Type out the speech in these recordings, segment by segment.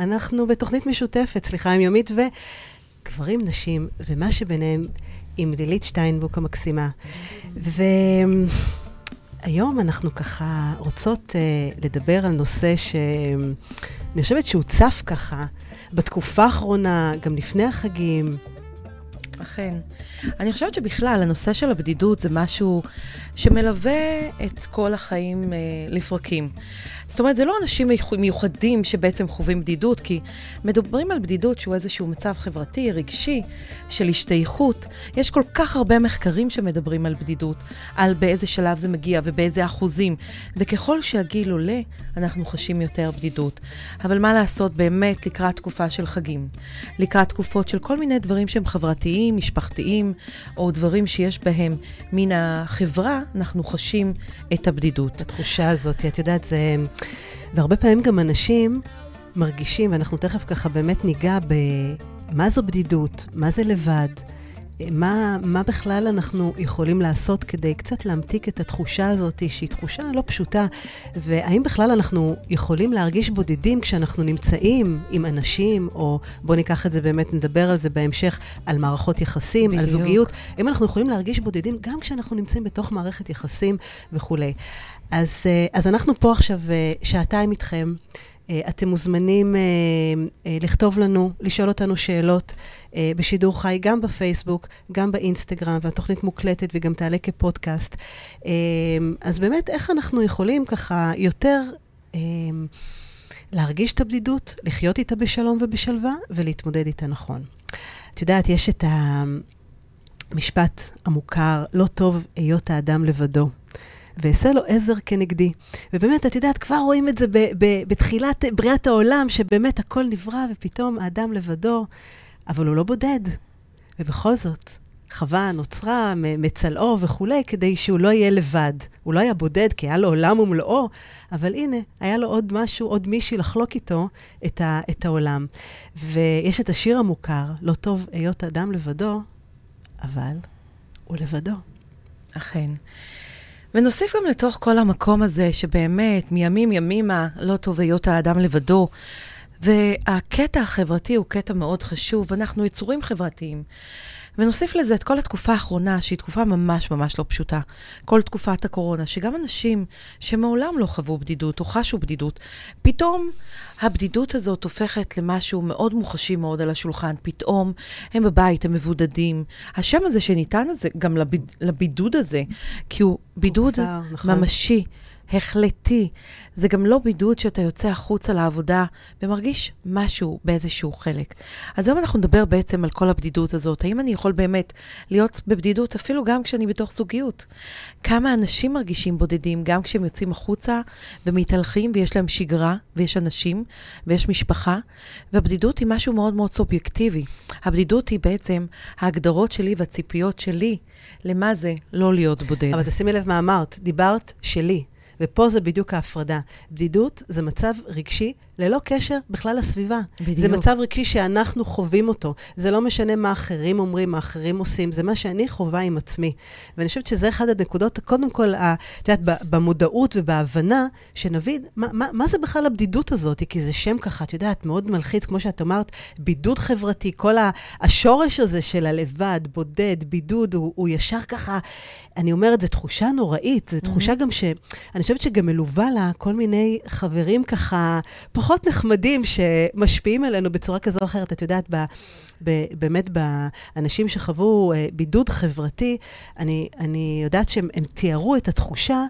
אנחנו בתוכנית משותפת, סליחה, עם יומית וגברים, נשים, ומה שביניהם, עם לילית שטיינבוק המקסימה. והיום אנחנו ככה רוצות uh, לדבר על נושא שאני חושבת שהוא צף ככה בתקופה האחרונה, גם לפני החגים. אכן. אני חושבת שבכלל, הנושא של הבדידות זה משהו שמלווה את כל החיים אה, לפרקים. זאת אומרת, זה לא אנשים מיוחדים שבעצם חווים בדידות, כי מדברים על בדידות שהוא איזשהו מצב חברתי, רגשי, של השתייכות. יש כל כך הרבה מחקרים שמדברים על בדידות, על באיזה שלב זה מגיע ובאיזה אחוזים, וככל שהגיל עולה, אנחנו חשים יותר בדידות. אבל מה לעשות באמת לקראת תקופה של חגים, לקראת תקופות של כל מיני דברים שהם חברתיים, משפחתיים, או דברים שיש בהם מן החברה, אנחנו חשים את הבדידות. התחושה הזאת, את יודעת, זה... והרבה פעמים גם אנשים מרגישים, ואנחנו תכף ככה באמת ניגע במה זו בדידות, מה זה לבד, מה, מה בכלל אנחנו יכולים לעשות כדי קצת להמתיק את התחושה הזאת, שהיא תחושה לא פשוטה, והאם בכלל אנחנו יכולים להרגיש בודדים כשאנחנו נמצאים עם אנשים, או בואו ניקח את זה באמת, נדבר על זה בהמשך, על מערכות יחסים, בדיוק. על זוגיות, האם אנחנו יכולים להרגיש בודדים גם כשאנחנו נמצאים בתוך מערכת יחסים וכולי. אז, אה, אז אנחנו פה עכשיו אה, שעתיים איתכם. אה, אתם מוזמנים לכתוב לנו, לשאול אותנו שאלות בשידור חי, גם בפייסבוק, גם באינסטגרם, והתוכנית מוקלטת וגם תעלה כפודקאסט. אז באמת, איך אנחנו יכולים ככה יותר להרגיש את הבדידות, לחיות איתה בשלום ובשלווה, ולהתמודד איתה נכון. את יודעת, יש את המשפט המוכר, לא טוב היות האדם לבדו. ואעשה לו עזר כנגדי. ובאמת, את יודעת, כבר רואים את זה ב- ב- בתחילת בריאת העולם, שבאמת הכל נברא ופתאום האדם לבדו, אבל הוא לא בודד. ובכל זאת, חווה נוצרה מצלעו וכולי, כדי שהוא לא יהיה לבד. הוא לא היה בודד, כי היה לו עולם ומלואו, אבל הנה, היה לו עוד משהו, עוד מישהי לחלוק איתו את, ה- את העולם. ויש את השיר המוכר, לא טוב היות אדם לבדו, אבל הוא לבדו. אכן. ונוסיף גם לתוך כל המקום הזה, שבאמת, מימים ימימה, לא טוב היות האדם לבדו. והקטע החברתי הוא קטע מאוד חשוב, אנחנו יצורים חברתיים. ונוסיף לזה את כל התקופה האחרונה, שהיא תקופה ממש ממש לא פשוטה. כל תקופת הקורונה, שגם אנשים שמעולם לא חוו בדידות או חשו בדידות, פתאום הבדידות הזאת הופכת למשהו מאוד מוחשי מאוד על השולחן. פתאום הם בבית, הם מבודדים. השם הזה שניתן הזה, גם לביד, לבידוד הזה, כי הוא בידוד נכון. ממשי. החלטי. זה גם לא בידוד שאתה יוצא החוצה לעבודה ומרגיש משהו באיזשהו חלק. אז היום אנחנו נדבר בעצם על כל הבדידות הזאת. האם אני יכול באמת להיות בבדידות אפילו גם כשאני בתוך זוגיות? כמה אנשים מרגישים בודדים גם כשהם יוצאים החוצה ומתהלכים ויש להם שגרה ויש אנשים ויש משפחה, והבדידות היא משהו מאוד מאוד סובייקטיבי. הבדידות היא בעצם ההגדרות שלי והציפיות שלי למה זה לא להיות בודד. אבל תשימי לב מה אמרת, דיברת שלי. ופה זה בדיוק ההפרדה. בדידות זה מצב רגשי ללא קשר בכלל לסביבה. בדיוק. זה מצב רגשי שאנחנו חווים אותו. זה לא משנה מה אחרים אומרים, מה אחרים עושים, זה מה שאני חווה עם עצמי. ואני חושבת שזה אחד הנקודות, קודם כל, את יודעת, במודעות ובהבנה, שנבין מה, מה, מה זה בכלל הבדידות הזאת, כי זה שם ככה, את יודעת, מאוד מלחיץ, כמו שאת אמרת, בידוד חברתי, כל השורש הזה של הלבד, בודד, בידוד, הוא, הוא ישר ככה, אני אומרת, זו תחושה נוראית, זו תחושה mm-hmm. גם ש... אני חושבת שגם מלווה לה כל מיני חברים ככה, פחות... פחות נחמדים שמשפיעים עלינו בצורה כזו או אחרת. את יודעת, ב, ב, באמת באנשים שחוו אה, בידוד חברתי, אני, אני יודעת שהם תיארו את התחושה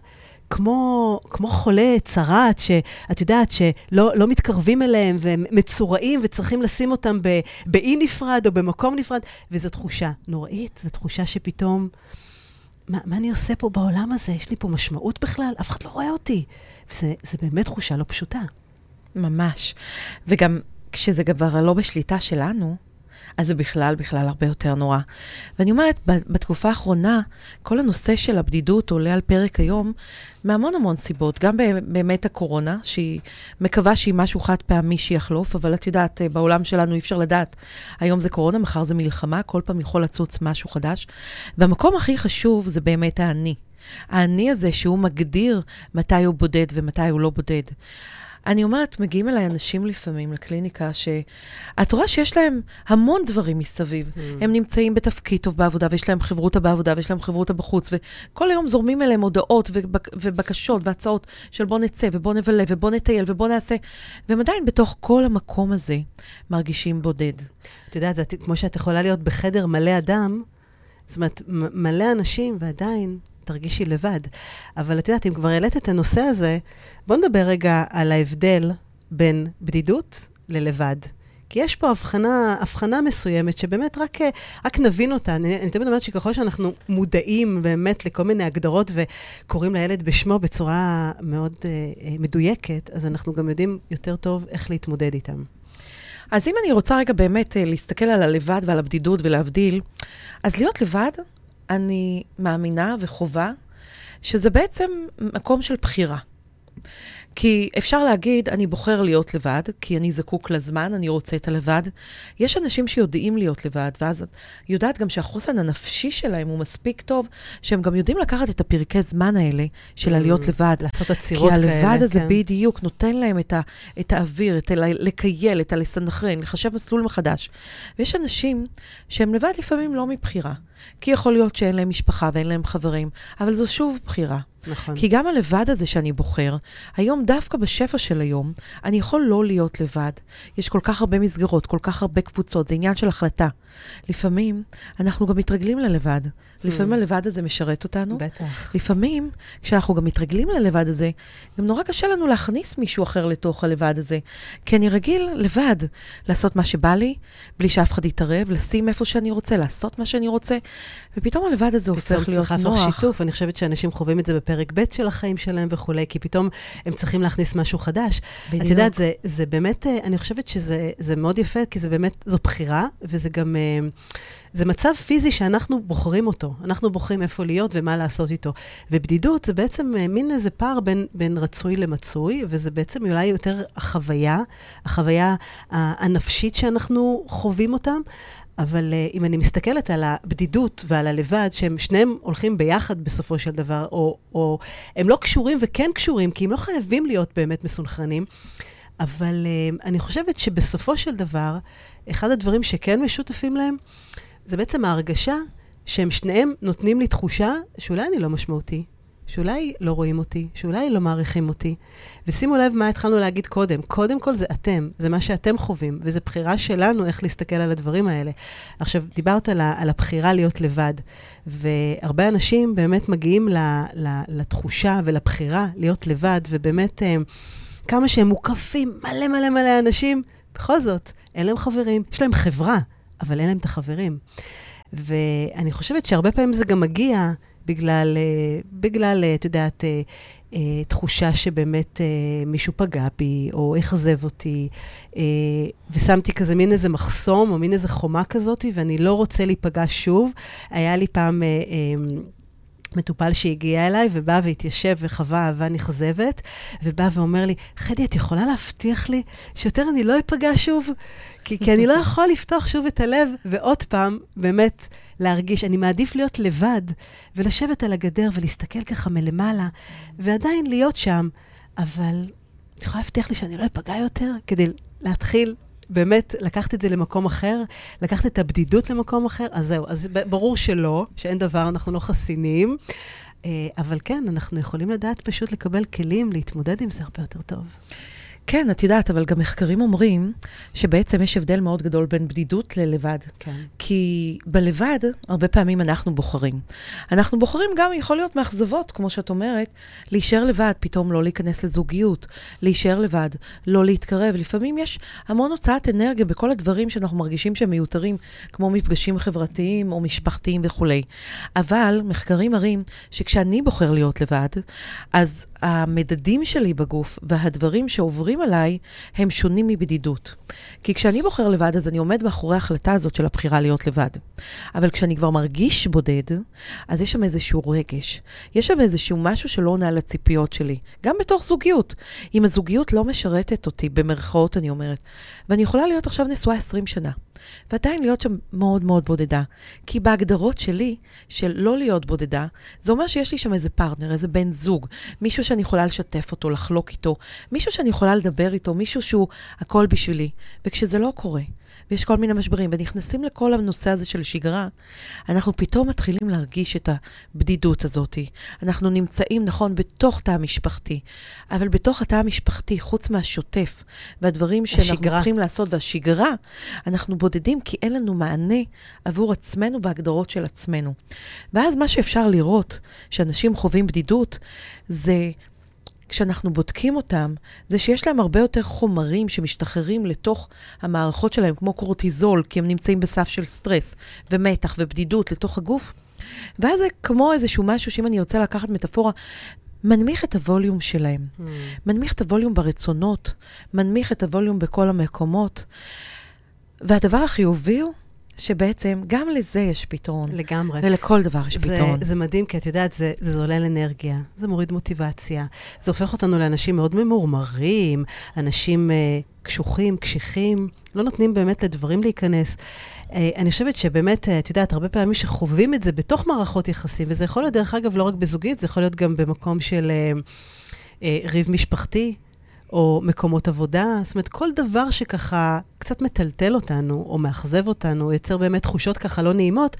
כמו, כמו חולה צרעת, שאת יודעת שלא לא מתקרבים אליהם והם מצורעים וצריכים לשים אותם באי נפרד או במקום נפרד, וזו תחושה נוראית, זו תחושה שפתאום, מה, מה אני עושה פה בעולם הזה? יש לי פה משמעות בכלל? אף אחד לא רואה אותי. וזה באמת תחושה לא פשוטה. ממש. וגם כשזה כבר לא בשליטה שלנו, אז זה בכלל, בכלל הרבה יותר נורא. ואני אומרת, בתקופה האחרונה, כל הנושא של הבדידות עולה על פרק היום מהמון המון סיבות. גם באמת הקורונה, שהיא מקווה שהיא משהו חד פעמי שיחלוף, אבל את יודעת, בעולם שלנו אי אפשר לדעת. היום זה קורונה, מחר זה מלחמה, כל פעם יכול לצוץ משהו חדש. והמקום הכי חשוב זה באמת האני. האני הזה שהוא מגדיר מתי הוא בודד ומתי הוא לא בודד. אני אומרת, מגיעים אליי אנשים לפעמים לקליניקה, שאת רואה שיש להם המון דברים מסביב. Mm. הם נמצאים בתפקיד טוב בעבודה, ויש להם חברותה בעבודה, ויש להם חברותה בחוץ, וכל היום זורמים אליהם הודעות ובק, ובקשות והצעות של בוא נצא, ובוא נבלה, ובוא נטייל, ובוא נעשה, והם עדיין בתוך כל המקום הזה מרגישים בודד. את יודעת, זה כמו שאת יכולה להיות בחדר מלא אדם, זאת אומרת, מלא אנשים, ועדיין תרגישי לבד. אבל את יודעת, אם כבר העלית את הנושא הזה, בואו נדבר רגע על ההבדל בין בדידות ללבד. כי יש פה הבחנה, הבחנה מסוימת שבאמת רק, רק נבין אותה. אני, אני תמיד אומרת שככל שאנחנו מודעים באמת לכל מיני הגדרות וקוראים לילד בשמו בצורה מאוד uh, מדויקת, אז אנחנו גם יודעים יותר טוב איך להתמודד איתם. אז אם אני רוצה רגע באמת uh, להסתכל על הלבד ועל הבדידות ולהבדיל, אז להיות לבד אני מאמינה וחובה שזה בעצם מקום של בחירה. כי אפשר להגיד, אני בוחר להיות לבד, כי אני זקוק לזמן, אני רוצה את הלבד. יש אנשים שיודעים להיות לבד, ואז את יודעת גם שהחוסן הנפשי שלהם הוא מספיק טוב, שהם גם יודעים לקחת את הפרקי זמן האלה של הלהיות mm, לבד. לעשות עצירות כאלה, כי הלבד הזה כן. בדיוק נותן להם את, ה, את האוויר, את ה... לקייל, את הלסנכרן, לחשב מסלול מחדש. ויש אנשים שהם לבד לפעמים לא מבחירה. כי יכול להיות שאין להם משפחה ואין להם חברים, אבל זו שוב בחירה. נכון. כי גם הלבד הזה שאני בוחר, היום, דווקא בשפע של היום, אני יכול לא להיות לבד. יש כל כך הרבה מסגרות, כל כך הרבה קבוצות, זה עניין של החלטה. לפעמים אנחנו גם מתרגלים ללבד. לפעמים. הלבד הזה משרת אותנו. בטח. לפעמים, כשאנחנו גם מתרגלים ללבד הזה, גם נורא קשה לנו להכניס מישהו אחר לתוך הלבד הזה. כי אני רגיל לבד לעשות מה שבא לי, בלי שאף אחד יתערב, לשים איפה שאני רוצה, לעשות מה שאני רוצה, ופתאום הלבד הזה הופך להיות נוח. פתאום צריך שיתוף. אני חושבת שאנשים חווים את זה בפרק ב' של החיים שלהם וכולי, כי פתאום הם צריכים להכניס משהו חדש. בדיוק. את יודעת, זה, זה באמת, אה, אני חושבת שזה מאוד יפה, כי זה באמת, זו בחירה, וזה גם... זה מצב פיזי שאנחנו בוחרים אותו. אנחנו בוחרים איפה להיות ומה לעשות איתו. ובדידות זה בעצם אה, מין איזה פער בין, בין רצוי למצוי, וזה בעצם אולי יותר החוויה, החוויה הנפשית שאנחנו חווים אותם. אבל uh, אם אני מסתכלת על הבדידות ועל הלבד, שהם שניהם הולכים ביחד בסופו של דבר, או, או הם לא קשורים וכן קשורים, כי הם לא חייבים להיות באמת מסונכרנים, אבל uh, אני חושבת שבסופו של דבר, אחד הדברים שכן משותפים להם, זה בעצם ההרגשה שהם שניהם נותנים לי תחושה שאולי אני לא משמעותי, שאולי לא רואים אותי, שאולי לא מעריכים אותי. ושימו לב מה התחלנו להגיד קודם. קודם כל זה אתם, זה מה שאתם חווים, וזו בחירה שלנו איך להסתכל על הדברים האלה. עכשיו, דיברת על, על הבחירה להיות לבד, והרבה אנשים באמת מגיעים ל, ל, לתחושה ולבחירה להיות לבד, ובאמת, אה, כמה שהם מוקפים מלא מלא מלא אנשים, בכל זאת, אין להם חברים, יש להם חברה, אבל אין להם את החברים. ואני חושבת שהרבה פעמים זה גם מגיע בגלל, אה, בגלל, אה, את יודעת, אה, תחושה שבאמת מישהו פגע בי, או אכזב אותי, ושמתי כזה מין איזה מחסום, או מין איזה חומה כזאת, ואני לא רוצה להיפגע שוב. היה לי פעם... מטופל שהגיע אליי ובא והתיישב וחווה אהבה נכזבת, ובא ואומר לי, חדי, את יכולה להבטיח לי שיותר אני לא אפגע שוב? כי, כי אני לא יכול לפתוח שוב את הלב, ועוד פעם, באמת, להרגיש, אני מעדיף להיות לבד, ולשבת על הגדר ולהסתכל ככה מלמעלה, ועדיין להיות שם, אבל את יכולה להבטיח לי שאני לא אפגע יותר כדי להתחיל באמת לקחת את זה למקום אחר, לקחת את הבדידות למקום אחר, אז זהו, אז ברור שלא, שאין דבר, אנחנו לא חסינים. אה, אבל כן, אנחנו יכולים לדעת פשוט לקבל כלים להתמודד עם זה הרבה יותר טוב. כן, את יודעת, אבל גם מחקרים אומרים שבעצם יש הבדל מאוד גדול בין בדידות ללבד. כן. כי בלבד, הרבה פעמים אנחנו בוחרים. אנחנו בוחרים גם, יכול להיות מאכזבות, כמו שאת אומרת, להישאר לבד, פתאום לא להיכנס לזוגיות, להישאר לבד, לא להתקרב. לפעמים יש המון הוצאת אנרגיה בכל הדברים שאנחנו מרגישים שהם מיותרים, כמו מפגשים חברתיים או משפחתיים וכולי. אבל מחקרים מראים שכשאני בוחר להיות לבד, אז המדדים שלי בגוף והדברים שעוברים עליי הם שונים מבדידות. כי כשאני בוחר לבד, אז אני עומד מאחורי ההחלטה הזאת של הבחירה להיות לבד. אבל כשאני כבר מרגיש בודד, אז יש שם איזשהו רגש. יש שם איזשהו משהו שלא עונה לציפיות שלי. גם בתוך זוגיות. אם הזוגיות לא משרתת אותי, במרכאות אני אומרת, ואני יכולה להיות עכשיו נשואה 20 שנה. ועדיין להיות שם מאוד מאוד בודדה. כי בהגדרות שלי, של לא להיות בודדה, זה אומר שיש לי שם איזה פרטנר, איזה בן זוג, מישהו שאני יכולה לשתף אותו, לחלוק איתו, מישהו שאני יכולה לדבר איתו, מישהו שהוא הכל בשבילי. וכשזה לא קורה, ויש כל מיני משברים, ונכנסים לכל הנושא הזה של שגרה, אנחנו פתאום מתחילים להרגיש את הבדידות הזאת. אנחנו נמצאים, נכון, בתוך תא המשפחתי, אבל בתוך התא המשפחתי, חוץ מהשוטף והדברים שאנחנו השגרה. צריכים לעשות, והשגרה, אנחנו בודדים כי אין לנו מענה עבור עצמנו בהגדרות של עצמנו. ואז מה שאפשר לראות, שאנשים חווים בדידות, זה כשאנחנו בודקים אותם, זה שיש להם הרבה יותר חומרים שמשתחררים לתוך המערכות שלהם, כמו קורטיזול, כי הם נמצאים בסף של סטרס ומתח ובדידות לתוך הגוף. ואז זה כמו איזשהו משהו, שאם אני רוצה לקחת מטאפורה, מנמיך את הווליום שלהם. Mm. מנמיך את הווליום ברצונות, מנמיך את הווליום בכל המקומות. והדבר החיובי הוא שבעצם גם לזה יש פתרון. לגמרי. ולכל דבר יש זה, פתרון. זה מדהים, כי את יודעת, זה, זה זולל אנרגיה, זה מוריד מוטיבציה, זה הופך אותנו לאנשים מאוד ממורמרים, אנשים uh, קשוחים, קשיחים, לא נותנים באמת לדברים להיכנס. Uh, אני חושבת שבאמת, uh, את יודעת, הרבה פעמים שחווים את זה בתוך מערכות יחסים, וזה יכול להיות, דרך אגב, לא רק בזוגית, זה יכול להיות גם במקום של uh, uh, ריב משפחתי. או מקומות עבודה, זאת אומרת, כל דבר שככה קצת מטלטל אותנו, או מאכזב אותנו, יוצר באמת תחושות ככה לא נעימות,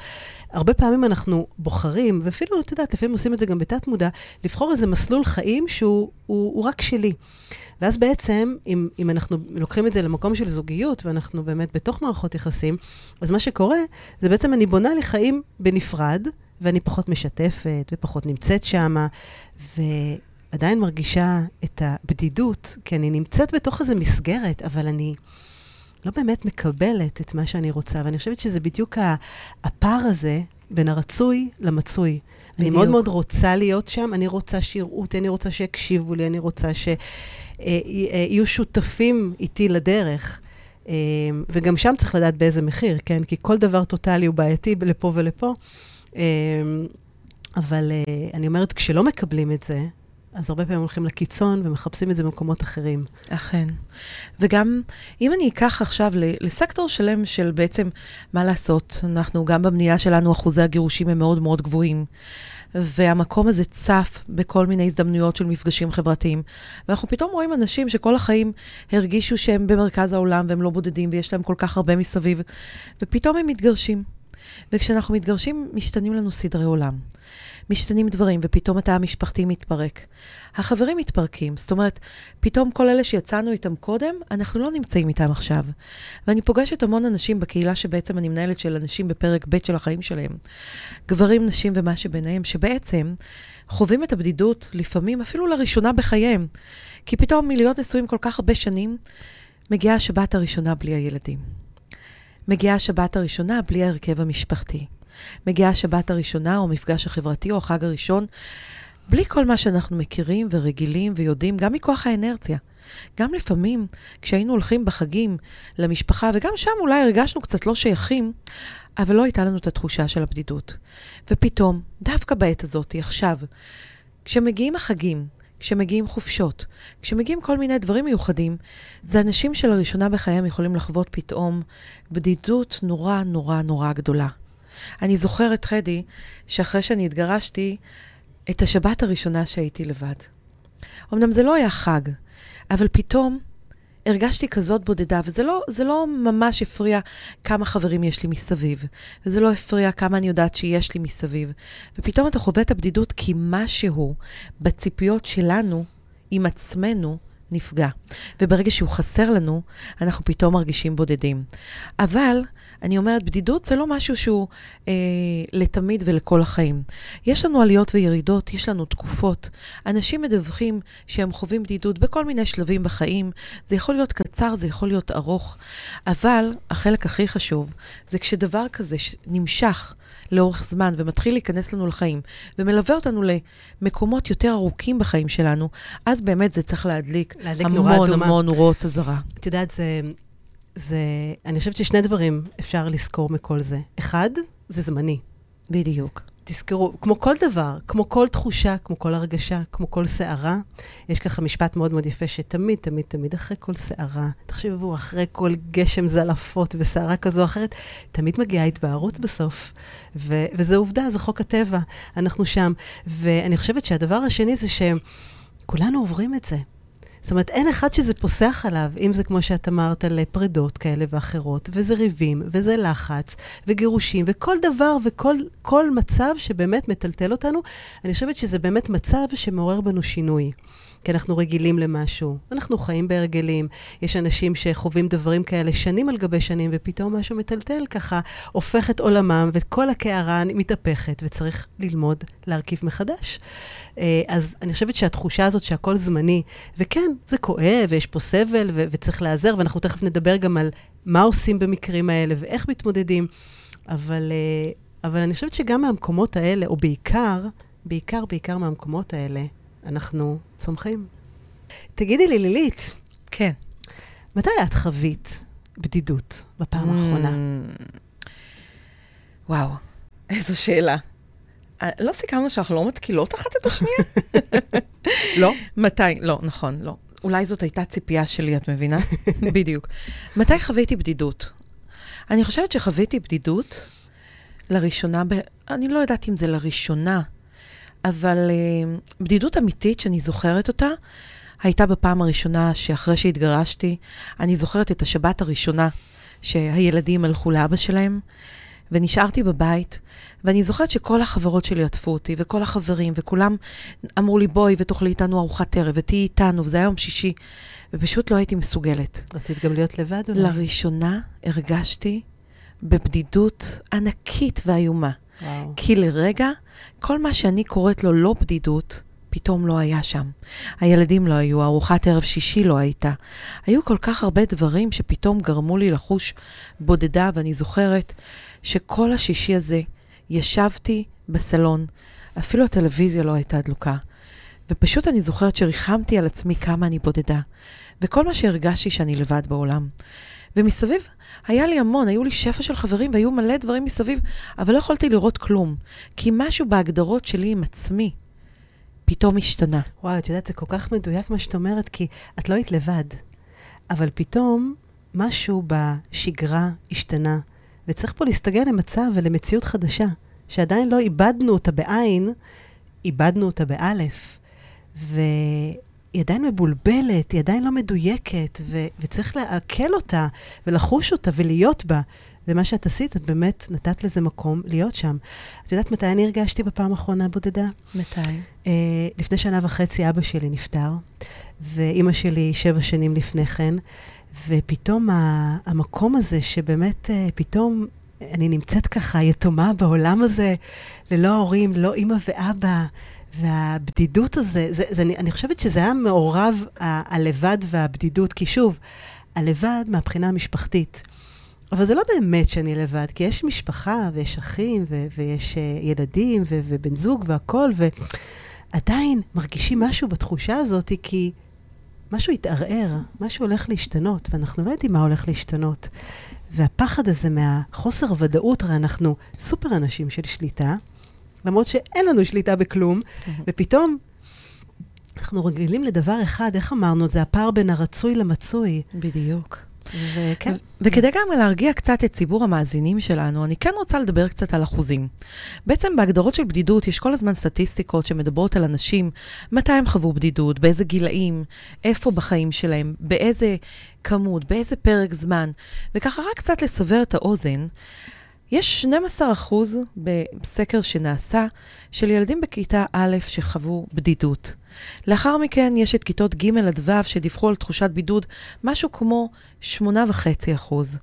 הרבה פעמים אנחנו בוחרים, ואפילו, את יודעת, לפעמים עושים את זה גם בתת-מודע, לבחור איזה מסלול חיים שהוא הוא, הוא רק שלי. ואז בעצם, אם, אם אנחנו לוקחים את זה למקום של זוגיות, ואנחנו באמת בתוך מערכות יחסים, אז מה שקורה, זה בעצם אני בונה לי חיים בנפרד, ואני פחות משתפת, ופחות נמצאת שם, ו... עדיין מרגישה את הבדידות, כי אני נמצאת בתוך איזו מסגרת, אבל אני לא באמת מקבלת את מה שאני רוצה. ואני חושבת שזה בדיוק הפער הזה בין הרצוי למצוי. בדיוק. אני מאוד מאוד רוצה להיות שם, אני רוצה שיראו אותי, אני רוצה שיקשיבו לי, אני רוצה שיהיו שותפים איתי לדרך. אה, וגם שם צריך לדעת באיזה מחיר, כן? כי כל דבר טוטאלי הוא בעייתי לפה ולפה. אה, אבל אה, אני אומרת, כשלא מקבלים את זה, אז הרבה פעמים הולכים לקיצון ומחפשים את זה במקומות אחרים. אכן. וגם, אם אני אקח עכשיו לסקטור שלם של בעצם מה לעשות, אנחנו, גם בבנייה שלנו, אחוזי הגירושים הם מאוד מאוד גבוהים. והמקום הזה צף בכל מיני הזדמנויות של מפגשים חברתיים. ואנחנו פתאום רואים אנשים שכל החיים הרגישו שהם במרכז העולם והם לא בודדים ויש להם כל כך הרבה מסביב, ופתאום הם מתגרשים. וכשאנחנו מתגרשים, משתנים לנו סדרי עולם. משתנים דברים, ופתאום התא המשפחתי מתפרק. החברים מתפרקים, זאת אומרת, פתאום כל אלה שיצאנו איתם קודם, אנחנו לא נמצאים איתם עכשיו. ואני פוגשת המון אנשים בקהילה שבעצם אני מנהלת של אנשים בפרק ב' של החיים שלהם. גברים, נשים ומה שביניהם, שבעצם חווים את הבדידות לפעמים אפילו לראשונה בחייהם. כי פתאום מלהיות נשואים כל כך הרבה שנים, מגיעה השבת הראשונה בלי הילדים. מגיעה השבת הראשונה בלי ההרכב המשפחתי. מגיעה השבת הראשונה, או המפגש החברתי, או החג הראשון, בלי כל מה שאנחנו מכירים ורגילים ויודעים, גם מכוח האנרציה. גם לפעמים, כשהיינו הולכים בחגים למשפחה, וגם שם אולי הרגשנו קצת לא שייכים, אבל לא הייתה לנו את התחושה של הבדידות. ופתאום, דווקא בעת הזאת, עכשיו, כשמגיעים החגים, כשמגיעים חופשות, כשמגיעים כל מיני דברים מיוחדים, זה אנשים שלראשונה בחייהם יכולים לחוות פתאום בדידות נורא נורא נורא גדולה. אני זוכרת, חדי, שאחרי שאני התגרשתי, את השבת הראשונה שהייתי לבד. אמנם זה לא היה חג, אבל פתאום הרגשתי כזאת בודדה, וזה לא, לא ממש הפריע כמה חברים יש לי מסביב, וזה לא הפריע כמה אני יודעת שיש לי מסביב. ופתאום אתה חווה את הבדידות כי משהו בציפיות שלנו עם עצמנו נפגע. וברגע שהוא חסר לנו, אנחנו פתאום מרגישים בודדים. אבל, אני אומרת, בדידות זה לא משהו שהוא אה, לתמיד ולכל החיים. יש לנו עליות וירידות, יש לנו תקופות. אנשים מדווחים שהם חווים בדידות בכל מיני שלבים בחיים. זה יכול להיות קצר, זה יכול להיות ארוך. אבל החלק הכי חשוב זה כשדבר כזה נמשך לאורך זמן ומתחיל להיכנס לנו לחיים, ומלווה אותנו למקומות יותר ארוכים בחיים שלנו, אז באמת זה צריך להדליק, להדליק המון המון נורות אזהרה. את יודעת, זה, זה... אני חושבת ששני דברים אפשר לזכור מכל זה. אחד, זה זמני. בדיוק. תזכרו, כמו כל דבר, כמו כל תחושה, כמו כל הרגשה, כמו כל סערה, יש ככה משפט מאוד מאוד יפה שתמיד, תמיד, תמיד אחרי כל סערה, תחשבו, אחרי כל גשם זלעפות וסערה כזו או אחרת, תמיד מגיעה התבהרות בסוף. ו- וזו עובדה, זה חוק הטבע, אנחנו שם. ואני חושבת שהדבר השני זה שכולנו עוברים את זה. זאת אומרת, אין אחד שזה פוסח עליו, אם זה כמו שאת אמרת, על פרידות כאלה ואחרות, וזה ריבים, וזה לחץ, וגירושים, וכל דבר וכל מצב שבאמת מטלטל אותנו, אני חושבת שזה באמת מצב שמעורר בנו שינוי. כי אנחנו רגילים למשהו. אנחנו חיים בהרגלים. יש אנשים שחווים דברים כאלה שנים על גבי שנים, ופתאום משהו מטלטל ככה, הופך את עולמם, וכל הקערה מתהפכת, וצריך ללמוד להרכיב מחדש. אה, אז אני חושבת שהתחושה הזאת שהכל זמני, וכן, זה כואב, ויש פה סבל, ו- וצריך להיעזר, ואנחנו תכף נדבר גם על מה עושים במקרים האלה ואיך מתמודדים, אבל, אה, אבל אני חושבת שגם מהמקומות האלה, או בעיקר, בעיקר, בעיקר מהמקומות האלה, אנחנו צומחים. תגידי לי, לילית. כן. מתי את חווית בדידות בפעם mm. האחרונה? וואו, איזו שאלה. אה, לא סיכמנו שאנחנו לא מתקילות אחת את השנייה? לא. מתי? לא, נכון, לא. אולי זאת הייתה ציפייה שלי, את מבינה? בדיוק. מתי חוויתי בדידות? אני חושבת שחוויתי בדידות לראשונה, ב... אני לא יודעת אם זה לראשונה, אבל uh, בדידות אמיתית שאני זוכרת אותה, הייתה בפעם הראשונה שאחרי שהתגרשתי, אני זוכרת את השבת הראשונה שהילדים הלכו לאבא שלהם, ונשארתי בבית, ואני זוכרת שכל החברות שלי עטפו אותי, וכל החברים, וכולם אמרו לי, בואי ותאכלי איתנו ארוחת ערב, ותהיי איתנו, וזה היה יום שישי, ופשוט לא הייתי מסוגלת. רצית גם להיות לבד אולי? לראשונה הרגשתי בבדידות ענקית ואיומה. וואו. כי לרגע, כל מה שאני קוראת לו לא בדידות, פתאום לא היה שם. הילדים לא היו, ארוחת ערב שישי לא הייתה. היו כל כך הרבה דברים שפתאום גרמו לי לחוש בודדה, ואני זוכרת שכל השישי הזה ישבתי בסלון, אפילו הטלוויזיה לא הייתה דלוקה, ופשוט אני זוכרת שריחמתי על עצמי כמה אני בודדה, וכל מה שהרגשתי שאני לבד בעולם. ומסביב היה לי המון, היו לי שפע של חברים והיו מלא דברים מסביב, אבל לא יכולתי לראות כלום, כי משהו בהגדרות שלי עם עצמי פתאום השתנה. וואי, את יודעת, זה כל כך מדויק מה שאת אומרת, כי את לא היית לבד, אבל פתאום משהו בשגרה השתנה, וצריך פה להסתגל למצב ולמציאות חדשה, שעדיין לא איבדנו אותה בעין, איבדנו אותה באלף. ו... היא עדיין מבולבלת, היא עדיין לא מדויקת, ו- וצריך לעכל אותה ולחוש אותה ולהיות בה. ומה שאת עשית, את באמת נתת לזה מקום להיות שם. את יודעת מתי אני הרגשתי בפעם האחרונה בודדה? מתי? Uh, לפני שנה וחצי אבא שלי נפטר, ואימא שלי שבע שנים לפני כן, ופתאום המקום הזה שבאמת uh, פתאום אני נמצאת ככה יתומה בעולם הזה, ללא הורים, לא אימא ואבא. והבדידות הזה, זה, זה, אני, אני חושבת שזה היה מעורב, ה, הלבד והבדידות, כי שוב, הלבד מהבחינה המשפחתית. אבל זה לא באמת שאני לבד, כי יש משפחה, ויש אחים, ו- ויש uh, ילדים, ו- ובן זוג והכול, ועדיין מרגישים משהו בתחושה הזאת, כי משהו התערער, משהו הולך להשתנות, ואנחנו לא יודעים מה הולך להשתנות. והפחד הזה מהחוסר ודאות, הרי אנחנו סופר אנשים של שליטה, למרות שאין לנו שליטה בכלום, ופתאום אנחנו רגילים לדבר אחד, איך אמרנו? זה הפער בין הרצוי למצוי. בדיוק. וכן. וכדי גם להרגיע קצת את ציבור המאזינים שלנו, אני כן רוצה לדבר קצת על אחוזים. בעצם בהגדרות של בדידות יש כל הזמן סטטיסטיקות שמדברות על אנשים, מתי הם חוו בדידות, באיזה גילאים, איפה בחיים שלהם, באיזה כמות, באיזה פרק זמן, וככה רק קצת לסבר את האוזן. יש 12 אחוז בסקר שנעשה של ילדים בכיתה א' שחוו בדידות. לאחר מכן יש את כיתות ג' עד ו' שדיווחו על תחושת בידוד, משהו כמו 8.5 אחוז.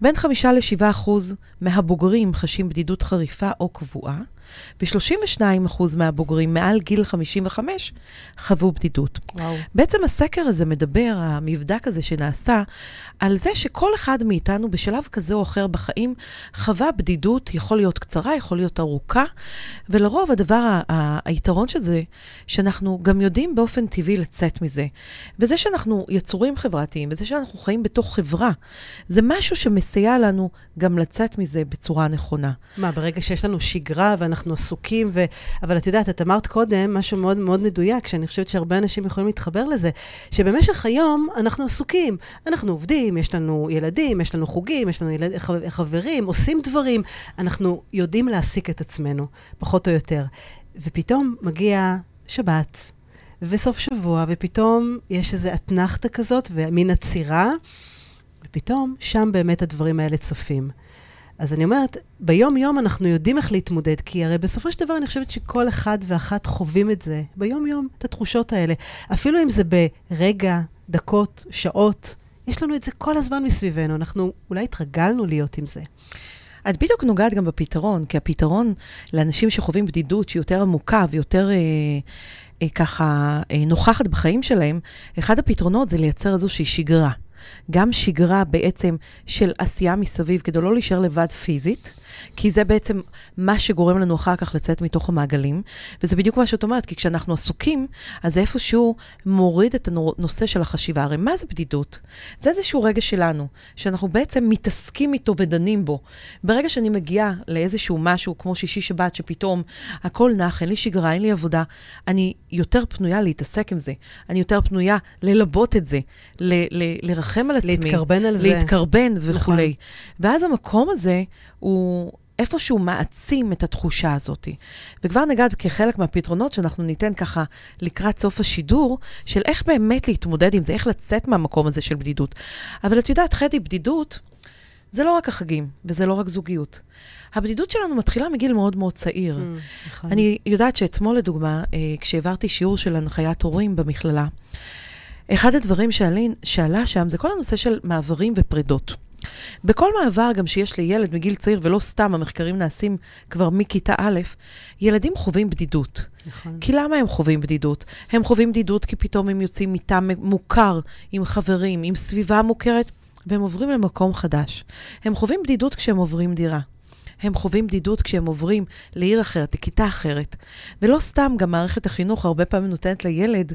בין 5 ל-7 אחוז מהבוגרים חשים בדידות חריפה או קבועה, ו-32% מהבוגרים מעל גיל 55 חוו בדידות. וואו. בעצם הסקר הזה מדבר, המבדק הזה שנעשה, על זה שכל אחד מאיתנו בשלב כזה או אחר בחיים חווה בדידות, יכול להיות קצרה, יכול להיות ארוכה, ולרוב הדבר, היתרון של זה, שאנחנו גם יודעים באופן טבעי לצאת מזה. וזה שאנחנו יצורים חברתיים, וזה שאנחנו חיים בתוך חברה, זה משהו שמס... מסייע לנו גם לצאת מזה בצורה נכונה. מה, ברגע שיש לנו שגרה ואנחנו עסוקים, ו... אבל את יודעת, את אמרת קודם משהו מאוד מאוד מדויק, שאני חושבת שהרבה אנשים יכולים להתחבר לזה, שבמשך היום אנחנו עסוקים. אנחנו עובדים, יש לנו ילדים, יש לנו חוגים, יש לנו ילד... חברים, עושים דברים. אנחנו יודעים להעסיק את עצמנו, פחות או יותר. ופתאום מגיע שבת, וסוף שבוע, ופתאום יש איזו אתנחתה כזאת, ומין עצירה, ופתאום שם באמת הדברים האלה צופים. אז אני אומרת, ביום-יום אנחנו יודעים איך להתמודד, כי הרי בסופו של דבר אני חושבת שכל אחד ואחת חווים את זה, ביום-יום, את התחושות האלה. אפילו אם זה ברגע, דקות, שעות, יש לנו את זה כל הזמן מסביבנו, אנחנו אולי התרגלנו להיות עם זה. את בדיוק נוגעת גם בפתרון, כי הפתרון לאנשים שחווים בדידות שהיא יותר עמוקה ויותר אה, אה, ככה אה, נוכחת בחיים שלהם, אחד הפתרונות זה לייצר איזושהי שגרה. גם שגרה בעצם של עשייה מסביב, כדי לא להישאר לבד פיזית, כי זה בעצם מה שגורם לנו אחר כך לצאת מתוך המעגלים. וזה בדיוק מה שאת אומרת, כי כשאנחנו עסוקים, אז זה איפשהו מוריד את הנושא של החשיבה. הרי מה זה בדידות? זה איזשהו רגע שלנו, שאנחנו בעצם מתעסקים איתו ודנים בו. ברגע שאני מגיעה לאיזשהו משהו, כמו שישי-שבת, שפתאום הכל נח, אין לי שגרה, אין לי עבודה, אני יותר פנויה להתעסק עם זה. אני יותר פנויה ללבות את זה, ל- ל- לרחם על עצמי. להתקרבן על זה. להתקרבן וכולי. נכון. ואז המקום הזה הוא איפשהו מעצים את התחושה הזאת. וכבר נגעת כחלק מהפתרונות שאנחנו ניתן ככה לקראת סוף השידור, של איך באמת להתמודד עם זה, איך לצאת מהמקום הזה של בדידות. אבל את יודעת, חדי, בדידות זה לא רק החגים, וזה לא רק זוגיות. הבדידות שלנו מתחילה מגיל מאוד מאוד צעיר. Mm, נכון. אני יודעת שאתמול, לדוגמה, אה, כשהעברתי שיעור של הנחיית הורים במכללה, אחד הדברים שעלין, שעלה שם זה כל הנושא של מעברים ופרידות. בכל מעבר, גם שיש לילד מגיל צעיר, ולא סתם, המחקרים נעשים כבר מכיתה א', ילדים חווים בדידות. נכון. כי למה הם חווים בדידות? הם חווים בדידות כי פתאום הם יוצאים מטעם מוכר, עם חברים, עם סביבה מוכרת, והם עוברים למקום חדש. הם חווים בדידות כשהם עוברים דירה. הם חווים בדידות כשהם עוברים לעיר אחרת, לכיתה אחרת. ולא סתם, גם מערכת החינוך הרבה פעמים נותנת לילד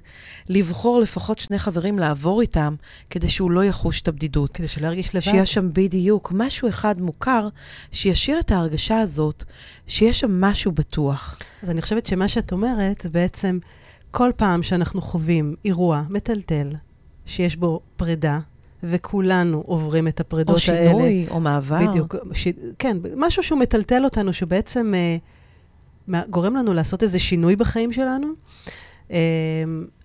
לבחור לפחות שני חברים לעבור איתם, כדי שהוא לא יחוש את הבדידות. כדי שלא ירגיש לבד. שיהיה שם בדיוק משהו אחד מוכר, שישאיר את ההרגשה הזאת, שיש שם משהו בטוח. אז אני חושבת שמה שאת אומרת, בעצם כל פעם שאנחנו חווים אירוע מטלטל, שיש בו פרידה, וכולנו עוברים את הפרידות האלה. או שינוי, האלה. או מעבר. בדיוק, ש... כן, משהו שהוא מטלטל אותנו, שבעצם uh, גורם לנו לעשות איזה שינוי בחיים שלנו. Uh,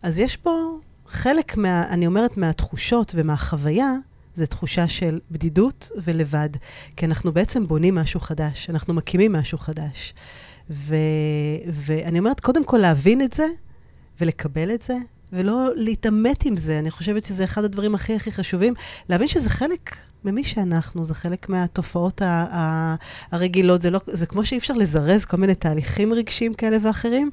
אז יש פה חלק, מה, אני אומרת, מהתחושות ומהחוויה, זה תחושה של בדידות ולבד. כי אנחנו בעצם בונים משהו חדש, אנחנו מקימים משהו חדש. ו, ואני אומרת, קודם כל להבין את זה ולקבל את זה, ולא להתעמת עם זה. אני חושבת שזה אחד הדברים הכי הכי חשובים. להבין שזה חלק ממי שאנחנו, זה חלק מהתופעות ה- ה- הרגילות. זה, לא, זה כמו שאי אפשר לזרז כל מיני תהליכים רגשיים כאלה ואחרים.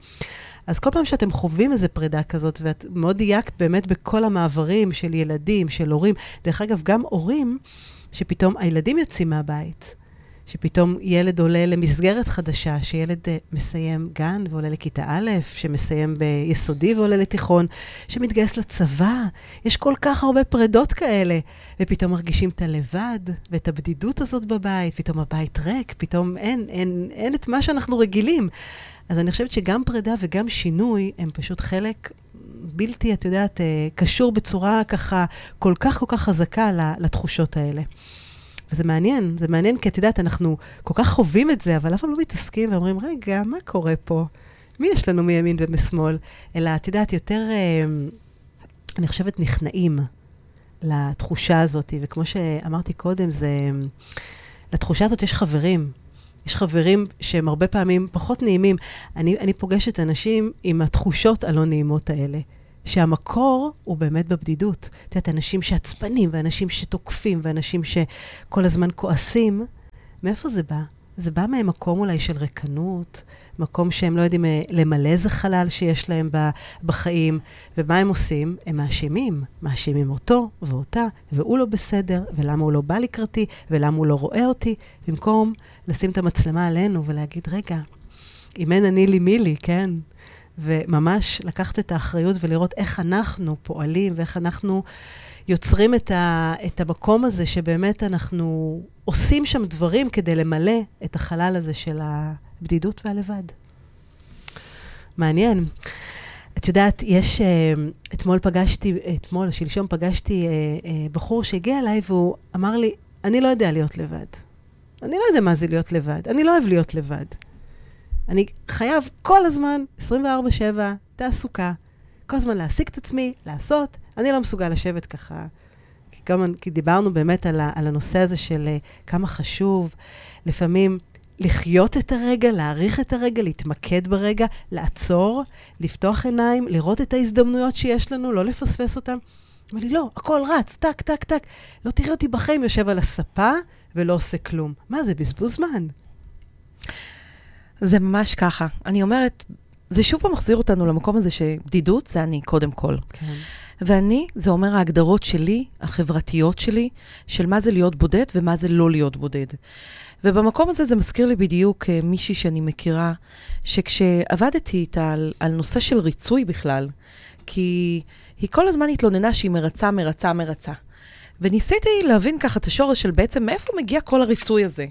אז כל פעם שאתם חווים איזו פרידה כזאת, ואת מאוד דייקת באמת בכל המעברים של ילדים, של הורים, דרך אגב, גם הורים, שפתאום הילדים יוצאים מהבית. שפתאום ילד עולה למסגרת חדשה, שילד uh, מסיים גן ועולה לכיתה א', שמסיים ביסודי ועולה לתיכון, שמתגייס לצבא. יש כל כך הרבה פרדות כאלה, ופתאום מרגישים את הלבד ואת הבדידות הזאת בבית, פתאום הבית ריק, פתאום אין, אין, אין את מה שאנחנו רגילים. אז אני חושבת שגם פרידה וגם שינוי הם פשוט חלק בלתי, את יודעת, אה, קשור בצורה ככה כל כך כל כך חזקה לתחושות האלה. וזה מעניין, זה מעניין כי את יודעת, אנחנו כל כך חווים את זה, אבל אף פעם לא מתעסקים ואומרים, רגע, מה קורה פה? מי יש לנו מימין ומשמאל? אלא, את יודעת, יותר, אה, אני חושבת, נכנעים לתחושה הזאת. וכמו שאמרתי קודם, זה... לתחושה הזאת יש חברים. יש חברים שהם הרבה פעמים פחות נעימים. אני, אני פוגשת אנשים עם התחושות הלא נעימות האלה. שהמקור הוא באמת בבדידות. את יודעת, אנשים שעצבנים, ואנשים שתוקפים, ואנשים שכל הזמן כועסים, מאיפה זה בא? זה בא ממקום אולי של ריקנות, מקום שהם לא יודעים אה, למלא איזה חלל שיש להם בחיים, ומה הם עושים? הם מאשימים. מאשימים אותו ואותה, והוא לא בסדר, ולמה הוא לא בא לקראתי, ולמה הוא לא רואה אותי, במקום לשים את המצלמה עלינו ולהגיד, רגע, אם אין אני לי מי לי, כן? וממש לקחת את האחריות ולראות איך אנחנו פועלים ואיך אנחנו יוצרים את, ה, את המקום הזה שבאמת אנחנו עושים שם דברים כדי למלא את החלל הזה של הבדידות והלבד. מעניין. את יודעת, יש, אה, אתמול פגשתי, אתמול, שלשום פגשתי אה, אה, בחור שהגיע אליי והוא אמר לי, אני לא יודע להיות לבד. אני לא יודע מה זה להיות לבד. אני לא אוהב להיות לבד. אני חייב כל הזמן, 24-7, תעסוקה, כל הזמן להעסיק את עצמי, לעשות. אני לא מסוגל לשבת ככה. כי, כמה, כי דיברנו באמת על, ה, על הנושא הזה של uh, כמה חשוב לפעמים לחיות את הרגע, להעריך את הרגע, להתמקד ברגע, לעצור, לפתוח עיניים, לראות את ההזדמנויות שיש לנו, לא לפספס אותן. אמר לי, לא, הכל רץ, טק, טק, טק. לא תראה אותי בחיים יושב על הספה ולא עושה כלום. מה, זה בזבוז זמן. זה ממש ככה. אני אומרת, זה שוב פעם מחזיר אותנו למקום הזה שבדידות זה אני קודם כל. כן. ואני, זה אומר ההגדרות שלי, החברתיות שלי, של מה זה להיות בודד ומה זה לא להיות בודד. ובמקום הזה זה מזכיר לי בדיוק uh, מישהי שאני מכירה, שכשעבדתי איתה על, על נושא של ריצוי בכלל, כי היא כל הזמן התלוננה שהיא מרצה, מרצה, מרצה. וניסיתי להבין ככה את השורש של בעצם מאיפה מגיע כל הריצוי הזה.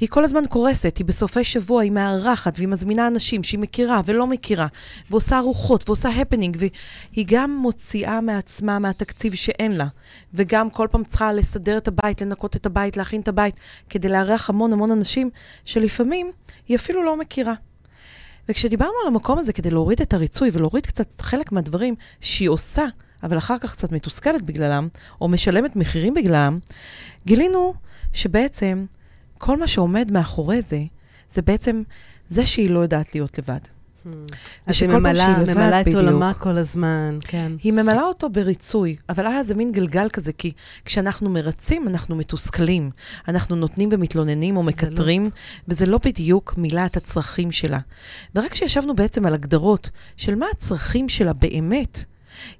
היא כל הזמן קורסת, היא בסופי שבוע, היא מארחת, והיא מזמינה אנשים שהיא מכירה ולא מכירה, ועושה ארוחות, ועושה הפנינג, והיא גם מוציאה מעצמה מהתקציב שאין לה, וגם כל פעם צריכה לסדר את הבית, לנקות את הבית, להכין את הבית, כדי לארח המון המון אנשים, שלפעמים היא אפילו לא מכירה. וכשדיברנו על המקום הזה כדי להוריד את הריצוי ולהוריד קצת חלק מהדברים שהיא עושה, אבל אחר כך קצת מתוסכלת בגללם, או משלמת מחירים בגללם, גילינו שבעצם כל מה שעומד מאחורי זה, זה בעצם זה שהיא לא יודעת להיות לבד. אז היא ממלאה, ממלאה את עולמה כל הזמן, כן. היא ממלאה אותו בריצוי, אבל היה איזה מין גלגל כזה, כי כשאנחנו מרצים, אנחנו מתוסכלים. אנחנו נותנים ומתלוננים או מקטרים, לא. וזה לא בדיוק מילא את הצרכים שלה. ורק כשישבנו בעצם על הגדרות של מה הצרכים שלה באמת,